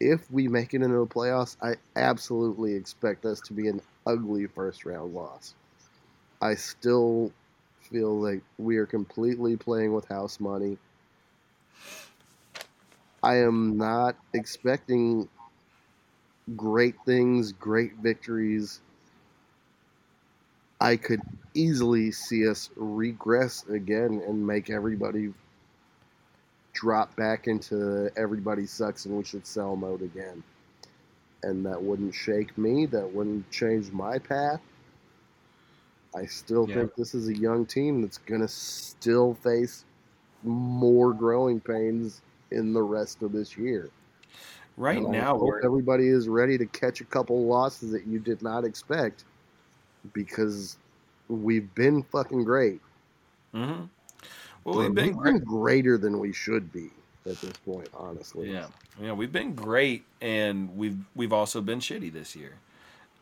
If we make it into the playoffs, I absolutely expect us to be an ugly first round loss. I still feel like we are completely playing with house money. I am not expecting great things, great victories. I could easily see us regress again and make everybody drop back into everybody sucks and we should sell mode again. And that wouldn't shake me, that wouldn't change my path. I still Yeah. think this is a young team that's going to still face more growing pains in the rest of this year. Right And now, everybody is ready to catch a couple losses that you did not expect because we've been fucking great. Mm-hmm. well, We've we've been been greater than we should be at this point, honestly. Yeah, yeah, we've been great, and we've we've also been shitty this year.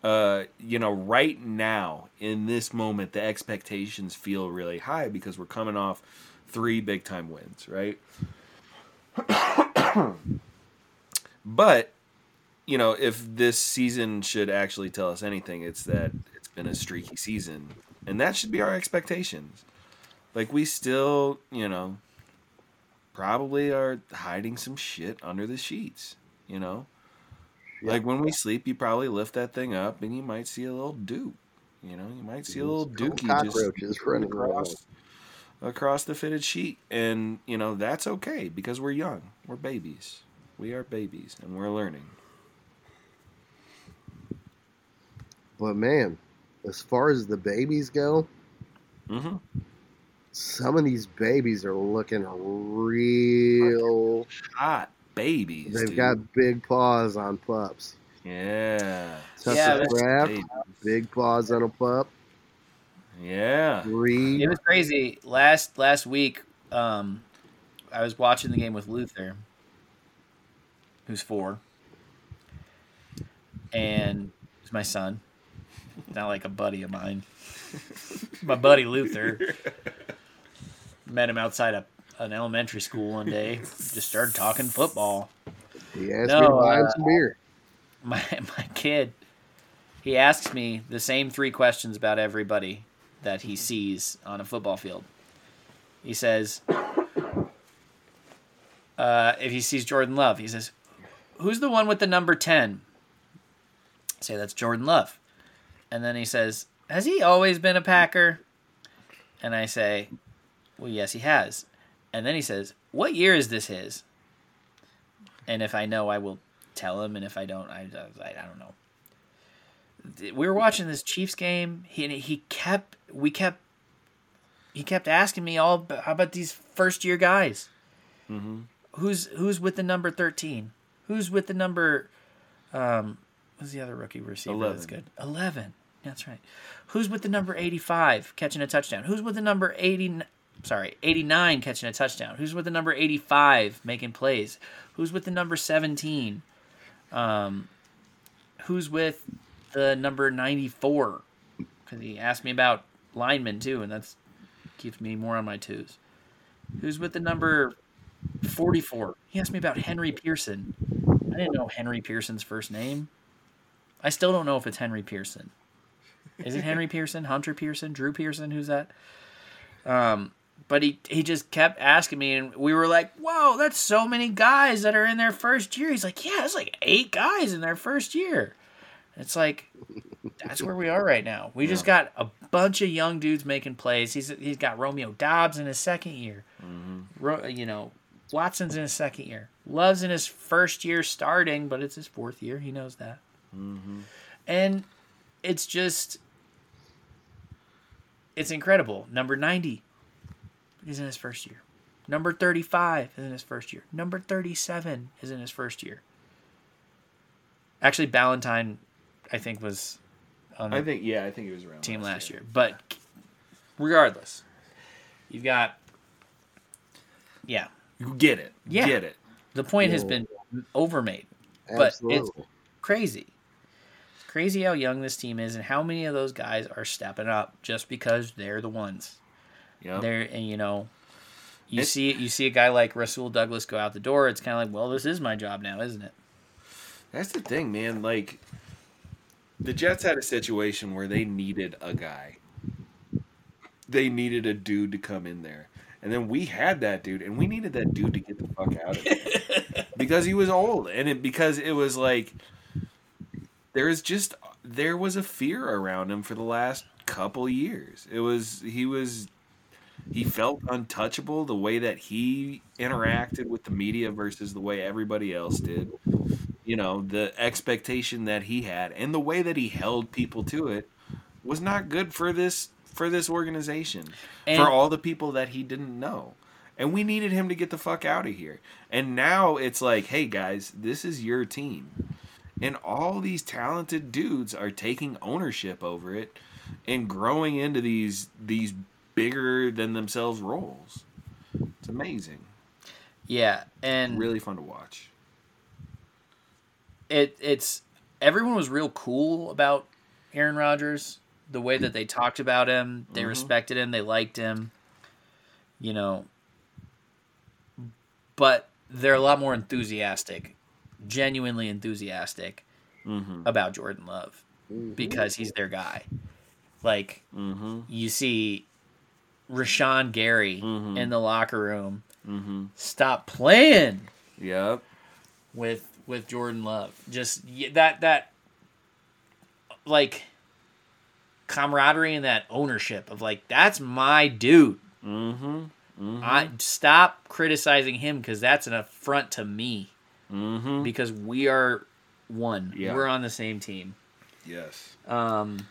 Uh, you know, right now in this moment, the expectations feel really high because we're coming off three big time wins, right? <coughs> but you know, if this season should actually tell us anything, it's that it's been a streaky season, and that should be our expectations. Like we still, you know, probably are hiding some shit under the sheets, you know? Yeah. Like when we sleep, you probably lift that thing up and you might see a little duke. You know, you might see a little dookie just cockroaches running around. across, across the fitted sheet. And, you know, that's okay because we're young. We're babies. We are babies and we're learning. But man, as far as the babies go, Mm-hmm. some of these babies are looking real. Hot babies. They've dude. got big paws on pups. Yeah. Tucker Yeah, that's- Kraft, big paws on a pup. Yeah. Reed, It was crazy. Last last week, um, I was watching the game with Luther, who's four, and he's my son, not like a buddy of mine. my buddy Luther. <laughs> Met him outside a, an elementary school one day. Just started talking football. he asked No, me to buy him uh, some beer. <laughs> my my kid he asks me the same three questions about everybody that he sees on a football field he says uh, if he sees jordan love he says who's the one with the number 10 I say that's jordan love and then he says Has he always been a Packer? And I say, Well, yes, he has. And then he says, What year is this his? And if I know, I will tell him. And if I don't, I, I, I don't know. We were watching this Chiefs game. He he kept we kept he kept asking me all how about these first year guys. Mm-hmm. Who's who's with the number thirteen? Who's with the number? Um, who's the other rookie receiver that's good? Eleven. That's right. Who's with the number eighty-five catching a touchdown? Who's with the number eighty? Sorry, eighty-nine catching a touchdown. Who's with the number eighty-five making plays? Who's with the number seventeen? Um, who's with the number ninety-four? Because he asked me about linemen too, and that's keeps me more on my twos. Who's with the number 44? He asked me about Henry Pearson. I didn't know Henry Pearson's first name. I still don't know if it's Henry Pearson. Is it Henry Pearson? Hunter Pearson? Drew Pearson? Who's that? Um, but he he just kept asking me, and we were like, "Whoa, that's so many guys that are in their first year." He's like, "Yeah, it's like eight guys in their first year." It's like that's where we are right now. We just got a bunch of young dudes making plays. He's he's got Romeo Doubs in his second year. Mm-hmm. Ro, you know, Watson's in his second year. Love's in his first year starting, but it's his fourth year. He knows that. Mm-hmm. And it's just it's incredible. Number 90 is in his first year. Number 35 is in his first year. Number 37 is in his first year. Actually, Ballantyne, I think, was on the I think yeah, I think it was around team last year. But regardless, you've got yeah. You get it. Yeah. Get it. The point has been overmade. But it's crazy. It's crazy how young this team is and how many of those guys are stepping up just because they're the ones. Yeah. They're and you know you It- see you see a guy like Rasul Douglas go out the door, it's kinda like, well, this is my job now, isn't it? That's the thing, man. Like the Jets had a situation where they needed a guy. They needed a dude to come in there. And then we had that dude, and we needed that dude to get the fuck out of there. <laughs> because he was old. And it because it was like there is just there was a fear around him for the last couple years. It was he was he felt untouchable the way that he interacted with the media versus the way everybody else did you know the expectation that he had and the way that he held people to it was not good for this for this organization And- for all the people that he didn't know. And we needed him to get the fuck out of here. And now it's like hey guys this is your team. And all these talented dudes are taking ownership over it and growing into these these bigger than themselves roles. It's amazing. Yeah. And really fun to watch it it's everyone was real cool about Aaron Rodgers. The way that they talked about him, they Mhm. respected him, they liked him. You know, but they're a lot more enthusiastic, genuinely enthusiastic mm-hmm about Jordan Love Mhm. because he's their guy. Like mm-hmm you see Rashan Gary Mhm. in the locker room mm-hmm stop playing yep with with Jordan Love. Just that that like camaraderie and that ownership of like that's my dude. Mm-hmm. Mm-hmm. I stop criticizing him because that's an affront to me mm-hmm. because we are one. Yeah. We're on the same team. Yes. Um,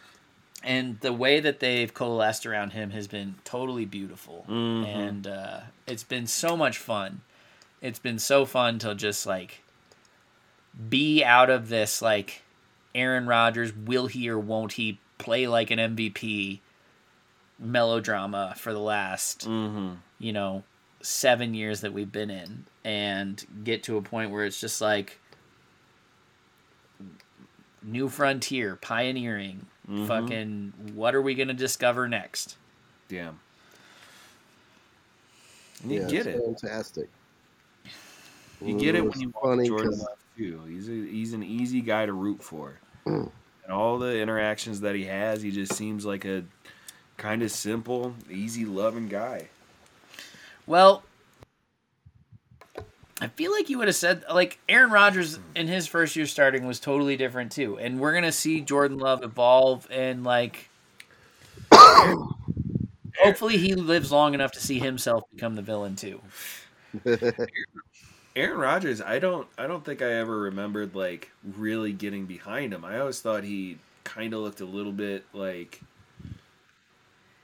and the way that they've coalesced around him has been totally beautiful, Mhm. and uh, it's been so much fun. It's been so fun to just like be out of this like Aaron Rodgers will he or won't he play like an MVP melodrama for the last Mm-hmm. you know seven years that we've been in and get to a point where it's just like new frontier pioneering Mhm. fucking what are we gonna discover next Yeah. And you Yeah, get it. Fantastic. You get it when you watch funny Jordan 'cause- Love too. He's a, he's an easy guy to root for. Mm. and all the interactions that he has, he just seems like a kind of simple, easy, loving guy. well I feel like you would have said like Aaron Rodgers in his first year starting was totally different too, and we're gonna see Jordan Love evolve and like <coughs> Hopefully, he lives long enough to see himself become the villain too. <laughs> Aaron Rodgers, I don't I don't think I ever remembered like really getting behind him. I always thought he kind of looked a little bit like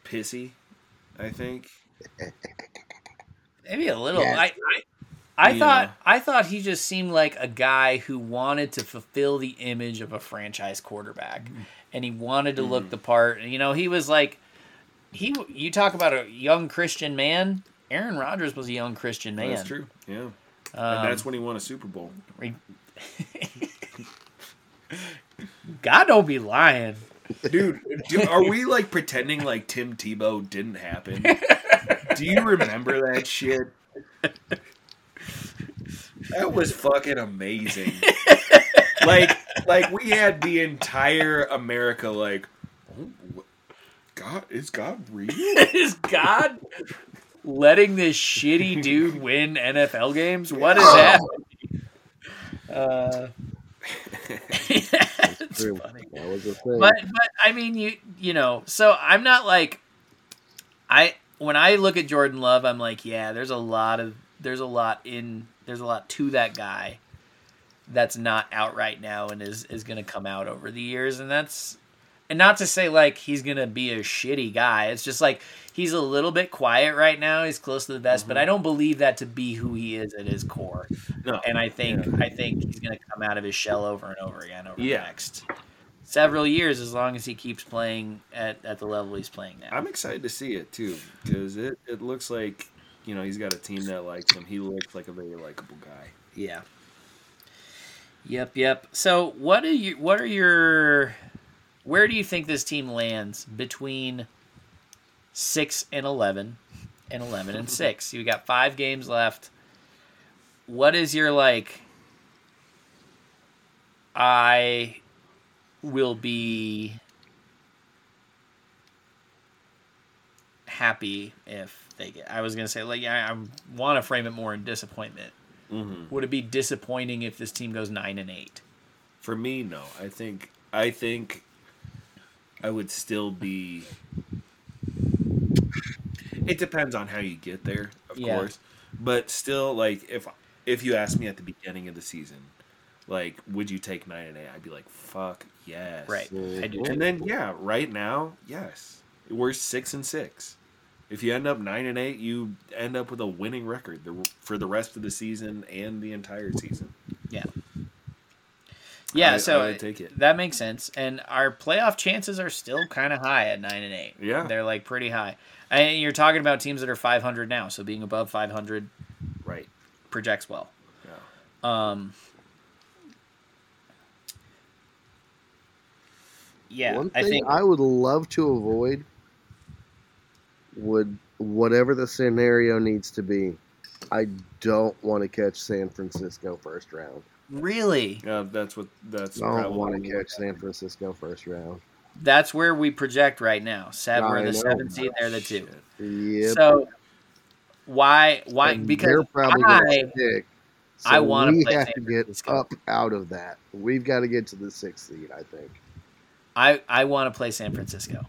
pissy, I think. Maybe a little. Yeah. I, I, I Yeah. thought I thought he just seemed like a guy who wanted to fulfill the image of a franchise quarterback, mm-hmm. and he wanted to look mm-hmm. the part. You know, he was like he. You talk about a young Christian man. Aaron Rodgers was a young Christian man. That's true. Yeah. Um, and that's when he won a Super Bowl. <laughs> God don't be lying. Dude, do, are we like pretending like Tim Tebow didn't happen? Do you remember that shit? That was fucking amazing. like, like we had the entire America like, oh, God, is God real? <laughs> Is God letting this shitty <laughs> dude win NFL games? What is happening? <laughs> Uh, <laughs> it's True. funny. That was a thing. but but I mean you you know so I'm not like I when I look at Jordan Love I'm like yeah there's a lot of there's a lot in there's a lot to that guy that's not out right now and is is going to come out over the years and that's and not to say like he's going to be a shitty guy it's just like he's a little bit quiet right now he's close to the best but mm-hmm. I don't believe that to be who he is at his core No. and I think I think he's going to come out of his shell over and over again over Yeah. the next several years as long as he keeps playing at, at the level he's playing now. I'm excited to see it too because it, it looks like you know he's got a team that likes him. He looks like a very likable guy. yeah. Yep, yep. So what are you what are your where do you think this team lands between 6 and 11 and 11 and 6? You got 5 games left. What is your like I will be happy if they get. I was gonna say like I, I want to frame it more in disappointment. Mm-hmm. Would it be disappointing if this team goes nine and eight? For me, no. I think I think I would still be. It depends on how you get there, of Yeah. course. But still, like if if you asked me at the beginning of the season, like would you take nine and eight? I'd be like, fuck yes. Right. I do. And then yeah, right now, yes, we're six and six. If you end up nine and eight, you end up with a winning record for the rest of the season and the entire season. Yeah. Yeah, I- so I take it. that makes sense. And our playoff chances are still kind of high at nine and eight. Yeah. they're like pretty high. And you're talking about teams that are 500 now, so being above 500 Right. projects well. Yeah. Um, yeah, One I thing think I would love to avoid would whatever the scenario needs to be. I don't want to catch San Francisco first round. Really Yeah, that's what that's. I don't probably want to catch San Francisco first round. that's where we project right now. Seven, we're the know. seventh seed, they're the two. Shit. Yep. So why? Why? And because they're probably I, going to stick. So I wanna we play have San to get Francisco. up out of that. We've got to get to the sixth seed. I think. I I want to play San Francisco.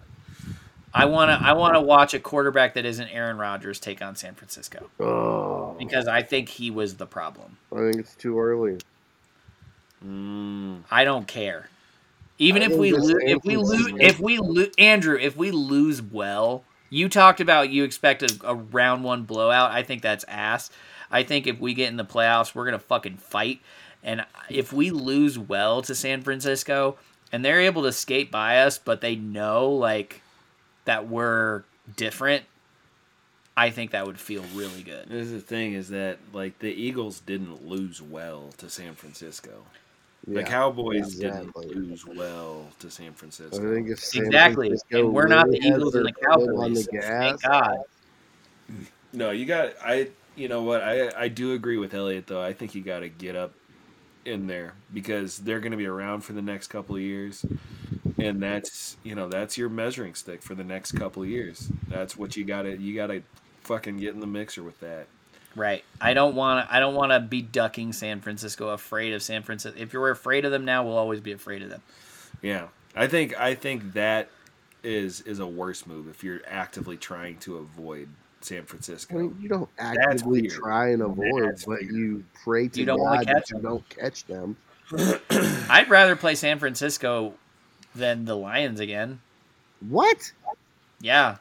I want to I want to watch a quarterback that isn't Aaron Rodgers take on San Francisco Oh, because I think he was the problem. I think it's too early. Mm, I don't care. Even I if we this lose, if we lose, if we lose, Andrew, if we lose well, you talked about you expect a, a round one blowout. I think that's ass. I think if we get in the playoffs, we're gonna fucking fight. And if we lose well to San Francisco and they're able to skate by us, but they know like that we're different, I think that would feel really good. this is the thing is that like the Eagles didn't lose well to San Francisco. The Yeah, Cowboys exactly. didn't lose well to San I Francisco. think San Exactly. Francisco And we're not the really has Eagles and the their on Cowboys. the gas, Thank God. No, you got I. You know what? I I do agree with Elliot though. I think you got to get up in there because they're going to be around for the next couple of years, and that's you know that's your measuring stick for the next couple of years. That's what you got to you got to fucking get in the mixer with that. Right. I don't want to. I don't want to be ducking San Francisco, afraid of San Francisco. If you're afraid of them now, we'll always be afraid of them. Yeah, I think I think that is is a worse move if you're actively trying to avoid San Francisco. I mean, you don't actively try and avoid, That's but weird. you pray to You don't wanna God that catch you don't catch them. <clears throat> I'd rather play San Francisco than the Lions again. What? Yeah,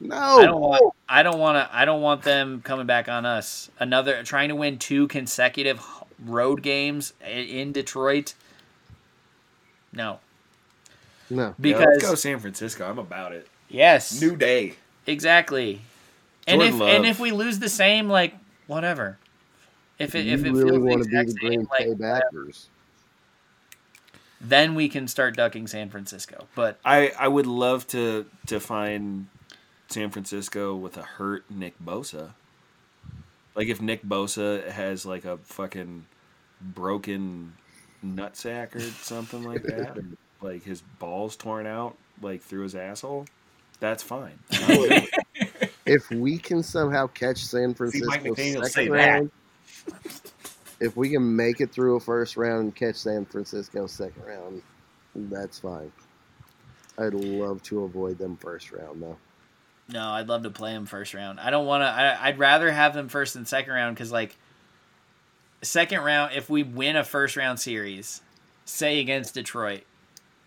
No. I don't want. I don't want to. I don't want them coming back on us. Another trying to win two consecutive road games in Detroit. No, No. Yeah, because let's go San Francisco. I'm about it. yes, New day. exactly. And if Jordan and if we lose the same, like whatever. If it if you it really feels the want to be the same, Green like Bay whatever, Packers. then we can start ducking San Francisco. But I I would love to to find San Francisco with a hurt Nick Bosa. Like if Nick Bosa has like a fucking broken nutsack or something like <laughs> that, or like his balls torn out like through his asshole, that's fine. <laughs> If we can somehow catch San Francisco Mike McDaniel say second that. round, if we can make it through a first round and catch San Francisco second round, that's fine. I'd love to avoid them first round though. No, I'd love to play them first round. I don't want to. I'd rather have them first and second round because like second round, if we win a first round series, say against Detroit,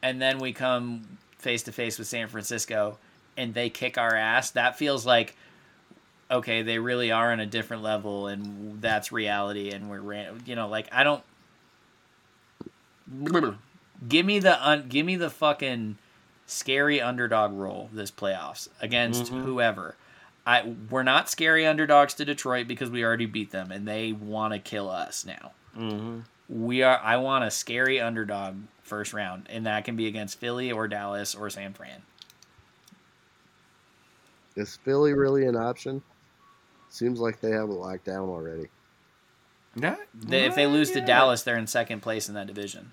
and then we come face to face with San Francisco and they kick our ass, that feels like okay, they really are on a different level and that's reality and we're ran- you know, like I don't <clears throat> give me the un- give me the fucking scary underdog role this playoffs against Mhm. whoever. I we're not scary underdogs to Detroit because we already beat them and they want to kill us now mm-hmm. we are I want a scary underdog first round, and that can be against Philly or Dallas or San Fran. Is Philly really an option? Seems like they have it locked down already. Not, They, if they lose to. Dallas, they're in second place in that division.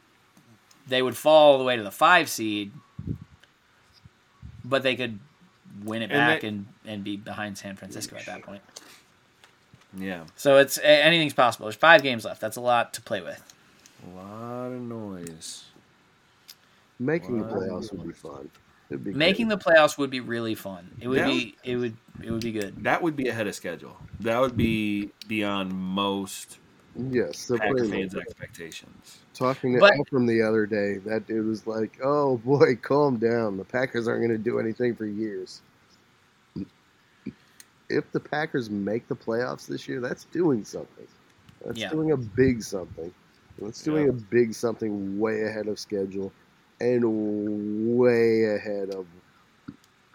They would fall all the way to the five seed, but they could win it And back they- and, and be behind San Francisco at that point. yeah, So it's anything's possible. There's five games left. That's a lot to play with. a lot of noise. Making the playoffs would be fun. It'd be Making great. the playoffs would be really fun. It would Yeah. be it would it would be good. That would be ahead of schedule. That would be beyond most yes, the Packer fans' expectations. Talking to But- from the other day, that dude was like, "Oh boy, <laughs> calm down. The Packers aren't going to do anything for years." If the Packers make the playoffs this year, that's doing something. That's Yeah. doing a big something. That's doing Yeah. a big something way ahead of schedule and way ahead of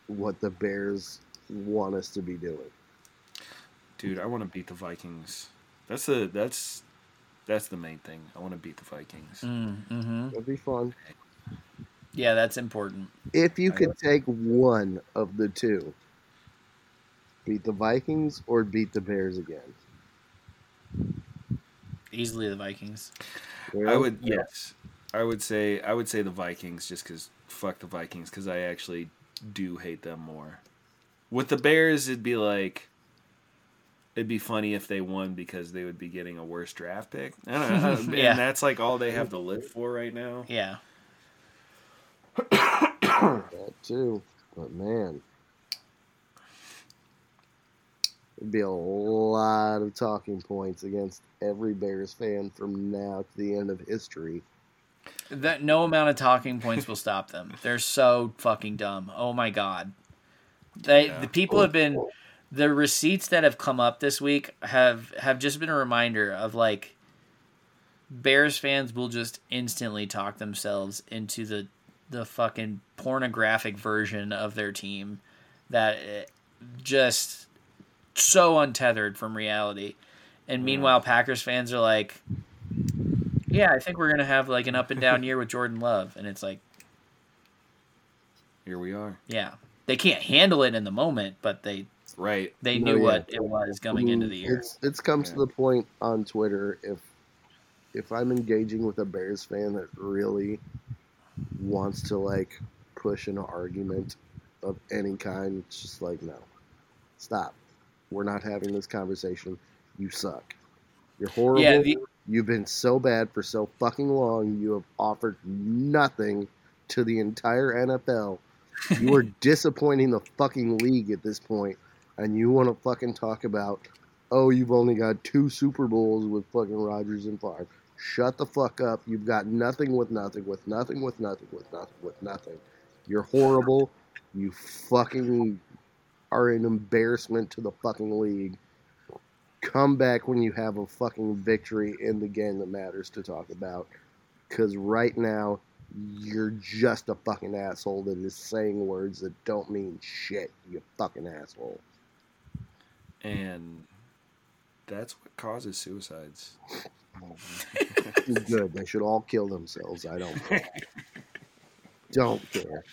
what the Bears want us to be doing. Dude, I want to beat the Vikings. That's the that's that's the main thing. I want to beat the Vikings. Mm-hmm. That'd be fun. Yeah, that's important. If you I could take one of the two, beat the Vikings or beat the Bears again. Easily the Vikings. I would yes. I would say I would say the Vikings just cuz fuck the Vikings cuz I actually do hate them more. With the Bears it'd be like it'd be funny if they won because they would be getting a worse draft pick. I don't know. <laughs> and Yeah. that's like all they have to live for right now. Yeah. that too, but man, it'd be a lot of talking points against every Bears fan from now to the end of history. That no amount of talking points will stop them. They're so fucking dumb. Oh my god. They Yeah. the people have been the receipts that have come up this week have have just been a reminder of like Bears fans will just instantly talk themselves into the the fucking pornographic version of their team that eh, just so untethered from reality. And meanwhile, Packers fans are like, "Yeah, I think we're gonna have like an up and down <laughs> year with Jordan Love," and it's like, Here we are. yeah, they can't handle it in the moment, but they Right. they No, knew yeah. what it was coming into the year. It's it's come to the point on Twitter if if I'm engaging with a Bears fan that really wants to like push an argument of any kind, it's just like no, stop. We're not having this conversation. You suck. You're horrible. Yeah, the, You've been so bad for so fucking long. You have offered nothing to the entire NFL You are <laughs> disappointing the fucking league at this point, and you want to fucking talk about, oh, you've only got two Super Bowls with fucking Rodgers and Favre. Shut the fuck up. You've got nothing with nothing, with nothing, with nothing, with nothing, with nothing. You're horrible. You fucking are an embarrassment to the fucking league. Come back when you have a fucking victory in the game that matters to talk about. Because right now, you're just a fucking asshole that is saying words that don't mean shit, you fucking asshole. And that's what causes suicides. <laughs> Good. They should all kill themselves. I don't care. <laughs> don't care.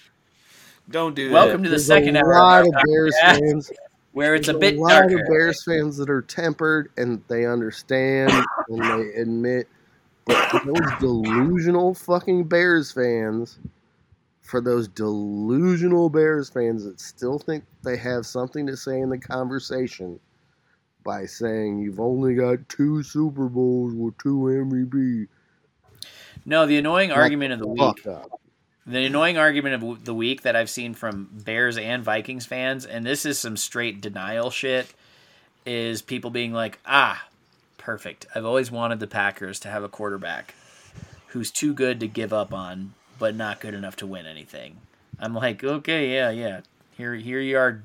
Don't do Welcome that. to the There's second a hour lot of of Bears podcast. fans. where it's a There's bit lot darker. of Bears fans that are tempered and they understand and they admit. But those delusional fucking Bears fans, for those delusional Bears fans that still think they have something to say in the conversation by saying you've only got two Super Bowls with two MVP, No, the annoying argument of the week. up. The annoying argument of the week that I've seen from Bears and Vikings fans, and this is some straight denial shit, is people being like, ah, perfect. I've always wanted the Packers to have a quarterback who's too good to give up on, but not good enough to win anything. I'm like, okay, yeah, yeah. Here, here you are.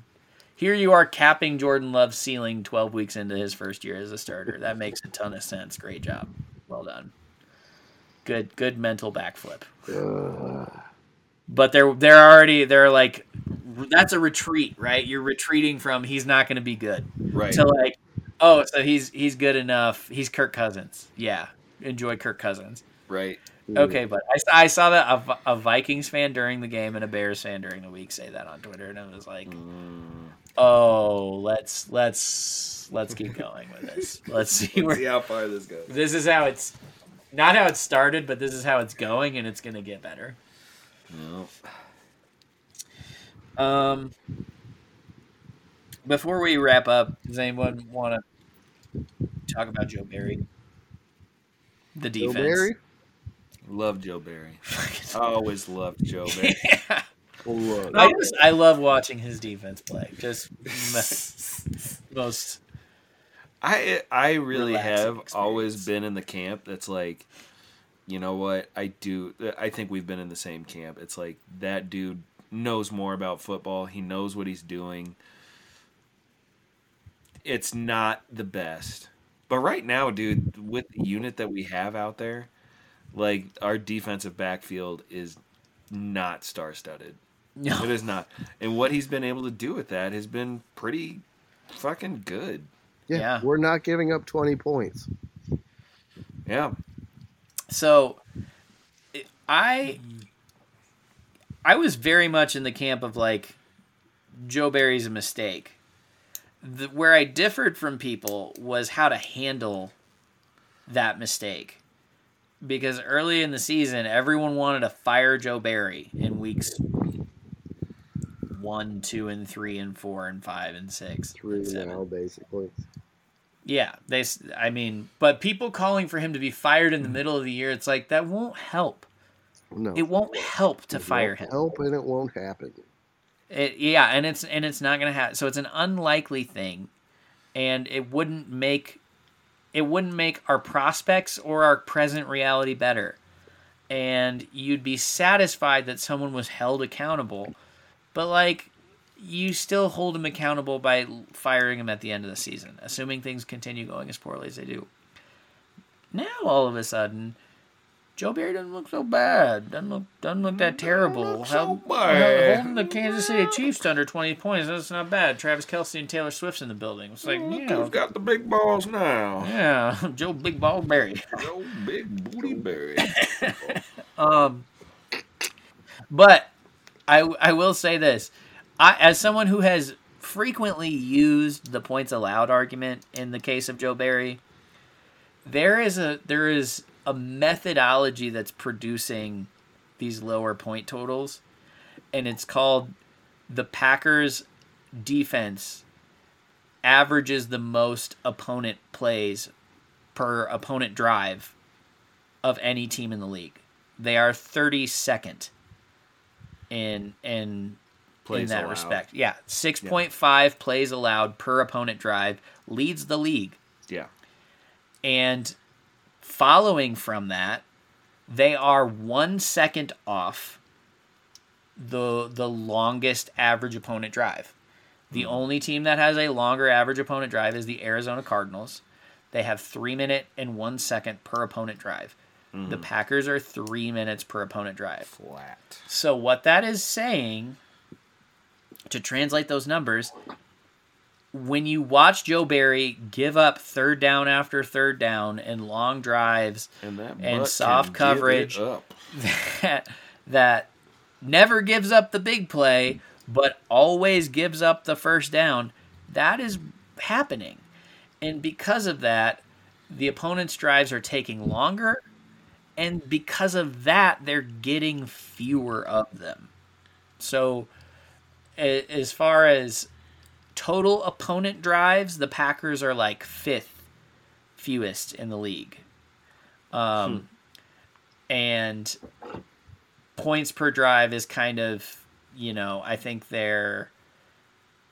Here you are capping Jordan Love's ceiling 12 weeks into his first year as a starter. That makes a ton of sense. Great job. Well done. Good, good mental backflip Uh, but they're they're already they're like that's a retreat right you're retreating from he's not going to be good right. to like oh so he's he's good enough he's kirk cousins yeah enjoy kirk cousins right. Okay but i, I saw that a, a vikings fan during the game and a bears fan during the week say that on twitter and i was like Mm. oh let's let's let's keep <laughs> going with this let's see Let's where see how far this goes. this is how it's not how it started but this is how it's going and it's going to get better No. Um, before we wrap up, does anyone want to talk about Joe Barry? The Joe defense. Barry? Love Joe Barry. <laughs> I always loved Joe <laughs> Barry. Well, look, I just I love watching his defense play. Just <laughs> most I I really Relaxing have always been in the camp that's like, you know what? I do. I think we've been in the same camp. It's like that dude knows more about football. He knows what he's doing. It's not the best, but right now, dude, with the unit that we have out there, like our defensive backfield is not star-studded. It no. is not, and what he's been able to do with that has been pretty fucking good. yeah, yeah. we're not giving up 20 points. Yeah. So I I was very much in the camp of like Joe Barry's a mistake. The, where I differed from people was how to handle that mistake. Because early in the season, everyone wanted to fire Joe Barry in weeks one, two, and three, and four, and five, and six, Three and seven. now, basically. Yeah, they. I mean, but people calling for him to be fired in the middle of the year, it's like that won't help. No. It won't help to It fire won't him. Help and it won't happen. It, yeah, and it's and it's not gonna happen. So it's an unlikely thing, and it wouldn't make it wouldn't make our prospects or our present reality better. And you'd be satisfied that someone was held accountable, but like you still hold them accountable by firing them at the end of the season, assuming things continue going as poorly as they do. Now all of a sudden, Joe Barry doesn't look so bad. Doesn't look doesn't look that terrible. look so How- bad. Holding the Kansas City Chiefs to under twenty points, that's not bad. Travis Kelce and Taylor Swift's in the building. It's like, Look you know, who's got the big balls now. yeah, <laughs> Joe Big Ball Barry. Joe Big Booty Berry. <laughs> Um, but I I will say this, I as someone who has frequently used the points allowed argument in the case of Joe Barry, there is a there is a methodology that's producing these lower point totals, and it's called the Packers defense averages the most opponent plays per opponent drive of any team in the league. They are 32nd in in Plays in that allowed. respect. Yeah, 6.5 plays allowed per opponent drive leads the league. Yeah. And following from that, they are one second off the the longest average opponent drive. The hmm. only team that has a longer average opponent drive is the Arizona Cardinals. They have three minute and one second per opponent drive. Hmm. The Packers are three minutes per opponent drive. Flat. So what that is saying, to translate those numbers, when you watch Joe Barry give up third down after third down and long drives And And soft can give it coverage. that, <laughs> that never gives up the big play, but always gives up the first down, that is happening. And because of that, the opponent's drives are taking longer. And because of that, they're getting fewer of them. So, as far as total opponent drives, the Packers are like fifth fewest in the league. Um, hmm. and points per drive is kind of, you know, I think they're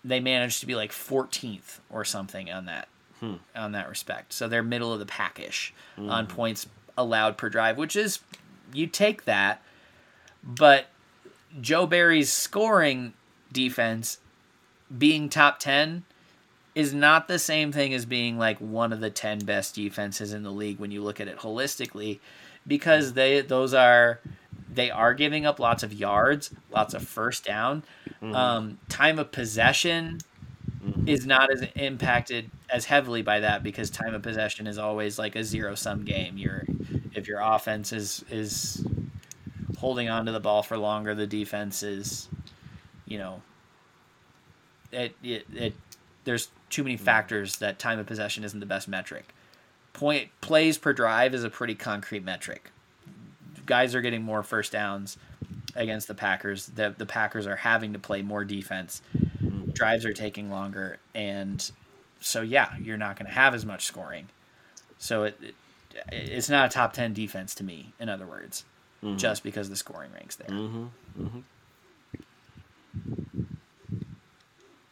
they managed to be like 14th or something on that hmm. on that respect. So they're middle of the packish on hmm. points allowed per drive, which is you take that, but Joe Barry's scoring defense being top 10 is not the same thing as being like one of the 10 best defenses in the league when you look at it holistically because they those are they are giving up lots of yards, lots of first down. Um, time of possession is not as impacted as heavily by that because time of possession is always like a zero sum game. You're if your offense is is holding on to the ball for longer, the defense is, you know, it it, it there's too many mm. factors that time of possession isn't the best metric. Point plays per drive is a pretty concrete metric. Guys are getting more first downs against the Packers. The the Packers are having to play more defense. Mm. Drives are taking longer, and so yeah, you're not going to have as much scoring. So it, it it's not a top ten defense to me. In other words, mm-hmm. just because the scoring ranks there. Mm-hmm. mm-hmm.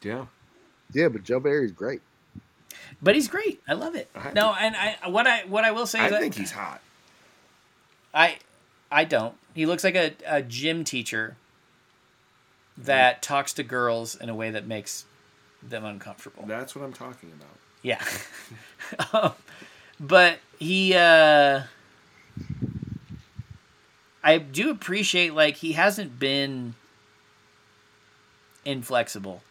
Yeah. Yeah, but Joe Barry's great. But he's great. I love it. I- No, and I what I what I will say I is that think he's hot. I I don't. He looks like a, a gym teacher that talks to girls in a way that makes them uncomfortable. That's what I'm talking about. Yeah. <laughs> um, but he uh I do appreciate like he hasn't been inflexible.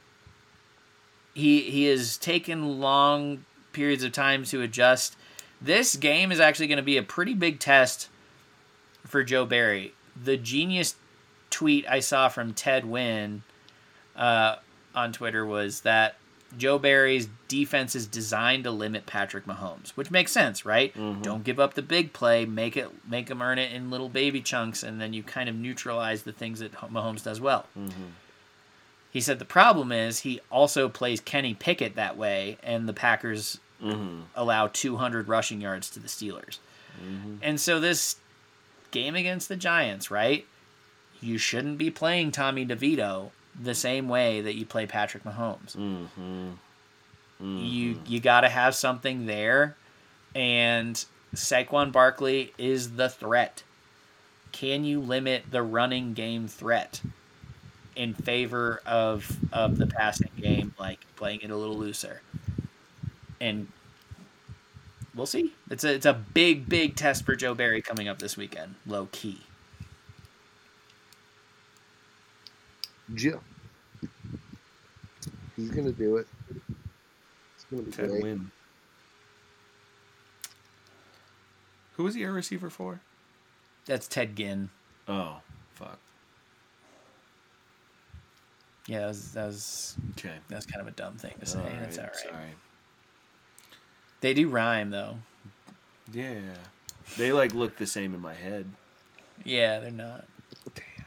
He he has taken long periods of time to adjust. This game is actually going to be a pretty big test for Joe Barry. The genius tweet I saw from Ted Nguyen uh, on Twitter was that Joe Barry's defense is designed to limit Patrick Mahomes, which makes sense, right? Don't give up the big play, make it make him earn it in little baby chunks, and then you kind of neutralize the things that Mahomes does well. He said the problem is he also plays Kenny Pickett that way, and the Packers mm-hmm. allow 200 rushing yards to the Steelers. Mm-hmm. And so this game against the Giants, right? You shouldn't be playing Tommy DeVito the same way that you play Patrick Mahomes. Mm-hmm. You you got to have something there, and Saquon Barkley is the threat. Can you limit the running game threat in favor of of the passing game, like playing it a little looser? And we'll see. It's a it's a big big test for Joe Barry coming up this weekend, low key. Joe. He's gonna do it. It's gonna be Ted great. Nguyen. Who was he a receiver for? That's Ted Ginn. Oh, fuck. Yeah, that was that was, Okay. that was kind of a dumb thing to say. All That's all right, right. Sorry. They do rhyme though. Yeah. They like look the same in my head. Yeah, they're not. Damn.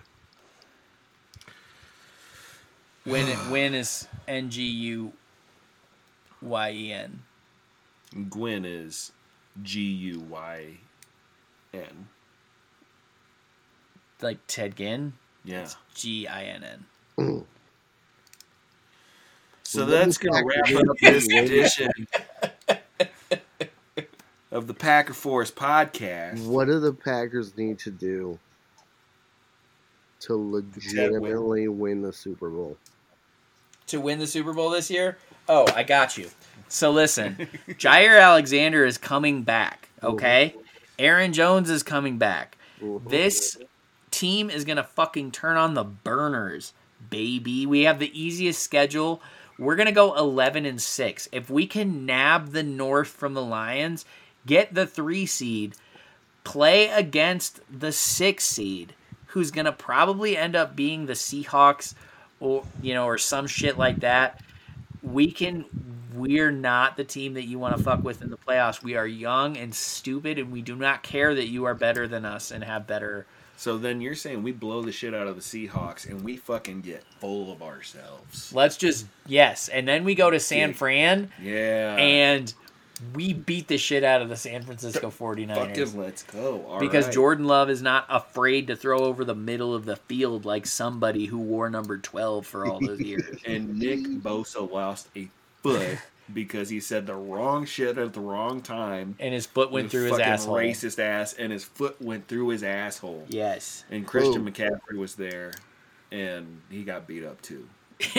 When it, when <sighs> is N G U Y E N? Gwen is G U Y N. Like Ted Ginn? Yeah. G I N N. Mm. So What that's going to wrap up this edition <laughs> of the Packer Force podcast. What do the Packers need to do to legitimately win the Super Bowl? to win the Super Bowl this year? Oh, I got you. So listen, <laughs> Jaire Alexander is coming back. Okay, Aaron Jones is coming back. This team is gonna fucking turn on the burners, baby. We have the easiest schedule. We're gonna go eleven and six. If we can nab the North from the Lions, get the three seed, play against the six seed, who's gonna probably end up being the Seahawks, or you know, or some shit like that. We can. We're not the team that you want to fuck with in the playoffs. We are young and stupid, and we do not care that you are better than us and have better So then you're saying we blow the shit out of the Seahawks and we fucking get full of ourselves. Let's just yes, and then we go to San Yeah. Fran Yeah. and we beat the shit out of the San Francisco 49ers fucking let's go. All because right. Jordan Love is not afraid to throw over the middle of the field like somebody who wore number 12 for all those years. <laughs> and Nick Bosa lost a foot because he said the wrong shit at the wrong time. and his foot went His through his fucking asshole. Racist ass, and his foot went through his asshole. Yes. And Christian Boom. McCaffrey was there, and he got beat up too. <laughs>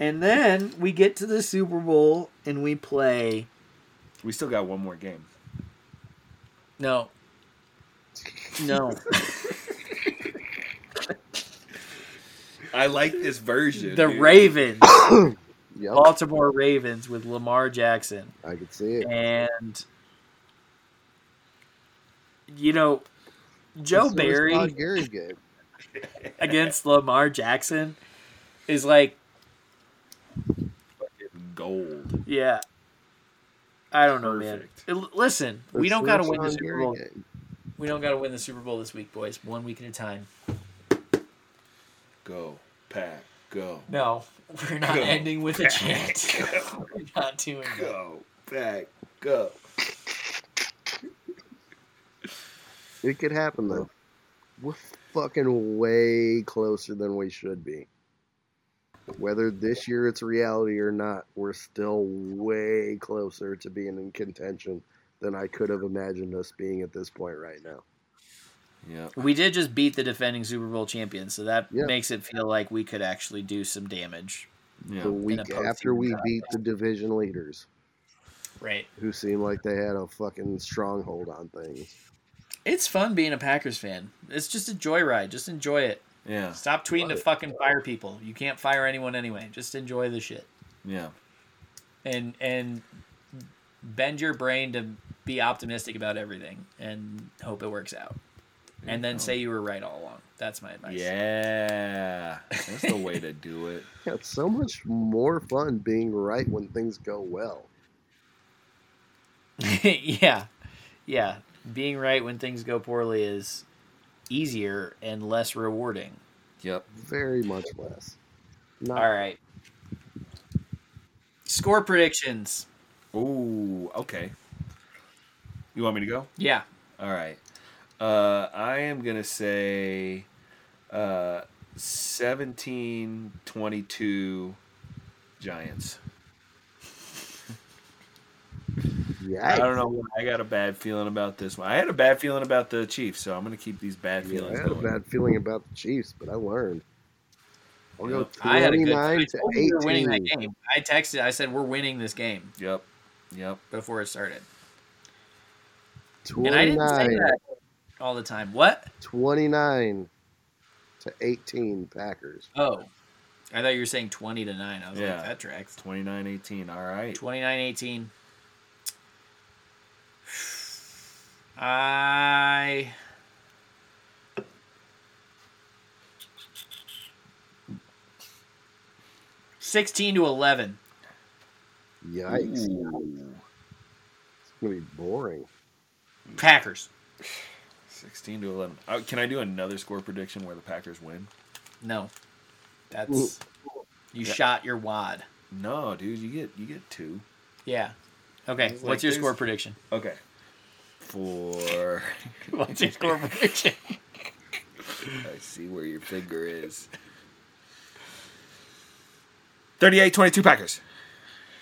And then we get to the Super Bowl and we play We still got one more game. no. No. <laughs> <laughs> I like this version. the dude. Ravens. <coughs> Yep, Baltimore Ravens with Lamar Jackson. I could see it. And you know, Joe This Barry Gary's game. <laughs> against Lamar Jackson is like, Gold. yeah. I don't know, man. Perfect. L- Listen, we don't got to win the Super Bowl. game. We don't got to win the Super Bowl this week, boys. One week at a time. Go. Pack. Go. No, we're not Go. ending with a chant. Go. <laughs> we're not doing that. Go. Pack. Go. It could happen though. We're fucking way closer than we should be. Whether this year it's reality or not, we're still way closer to being in contention than I could have imagined us being at this point right now. Yeah. We did just beat the defending Super Bowl champions, so that Yeah. makes it feel like we could actually do some damage. Yeah. The week after we contest. beat the division leaders, Right. who seemed like they had a fucking stronghold on things. It's fun being a Packers fan. It's just a joyride. Just enjoy it. Yeah. Stop tweeting to fucking fire people. You can't fire anyone anyway. Just enjoy the shit. Yeah. And and bend your brain to be optimistic about everything and hope it works out. And then say you were right all along. That's my advice. Yeah. That's the way to do it. <laughs> Yeah, it's so much more fun being right when things go well. <laughs> yeah. Yeah. Being right when things go poorly is easier and less rewarding. Yep. Very much less. Not All right. Score predictions. Ooh, okay. You want me to go? Yeah. All right. Uh, I am going to say uh, 17 22 Giants. Yikes. I don't know. why I got a bad feeling about this one. I had a bad feeling about the Chiefs, so I'm going to keep these bad Yeah, feelings I had a bad feeling about the Chiefs, but I learned. I'll go Yep. I had a good. 29 I to told you we were winning that game. I texted. I said we're winning this game Yep. Yep. before it started, and I didn't say 29, that all the time. What? 29 to 18 Packers. Oh, I thought you were saying twenty to nine. I was Yeah. like, that tracks. 29 18. All right. 29-18. I. Sixteen to eleven. Yikes. Ooh. It's going to be boring. Packers. 16 to 11. Uh, can I do another score prediction where the Packers win? No, that's you Yeah. shot your wad. No, dude, you get you get two. Yeah. Okay. It's like What's your this. score prediction? Okay. For <laughs> What's your score prediction? <laughs> I see where your finger is. 38-22 Packers.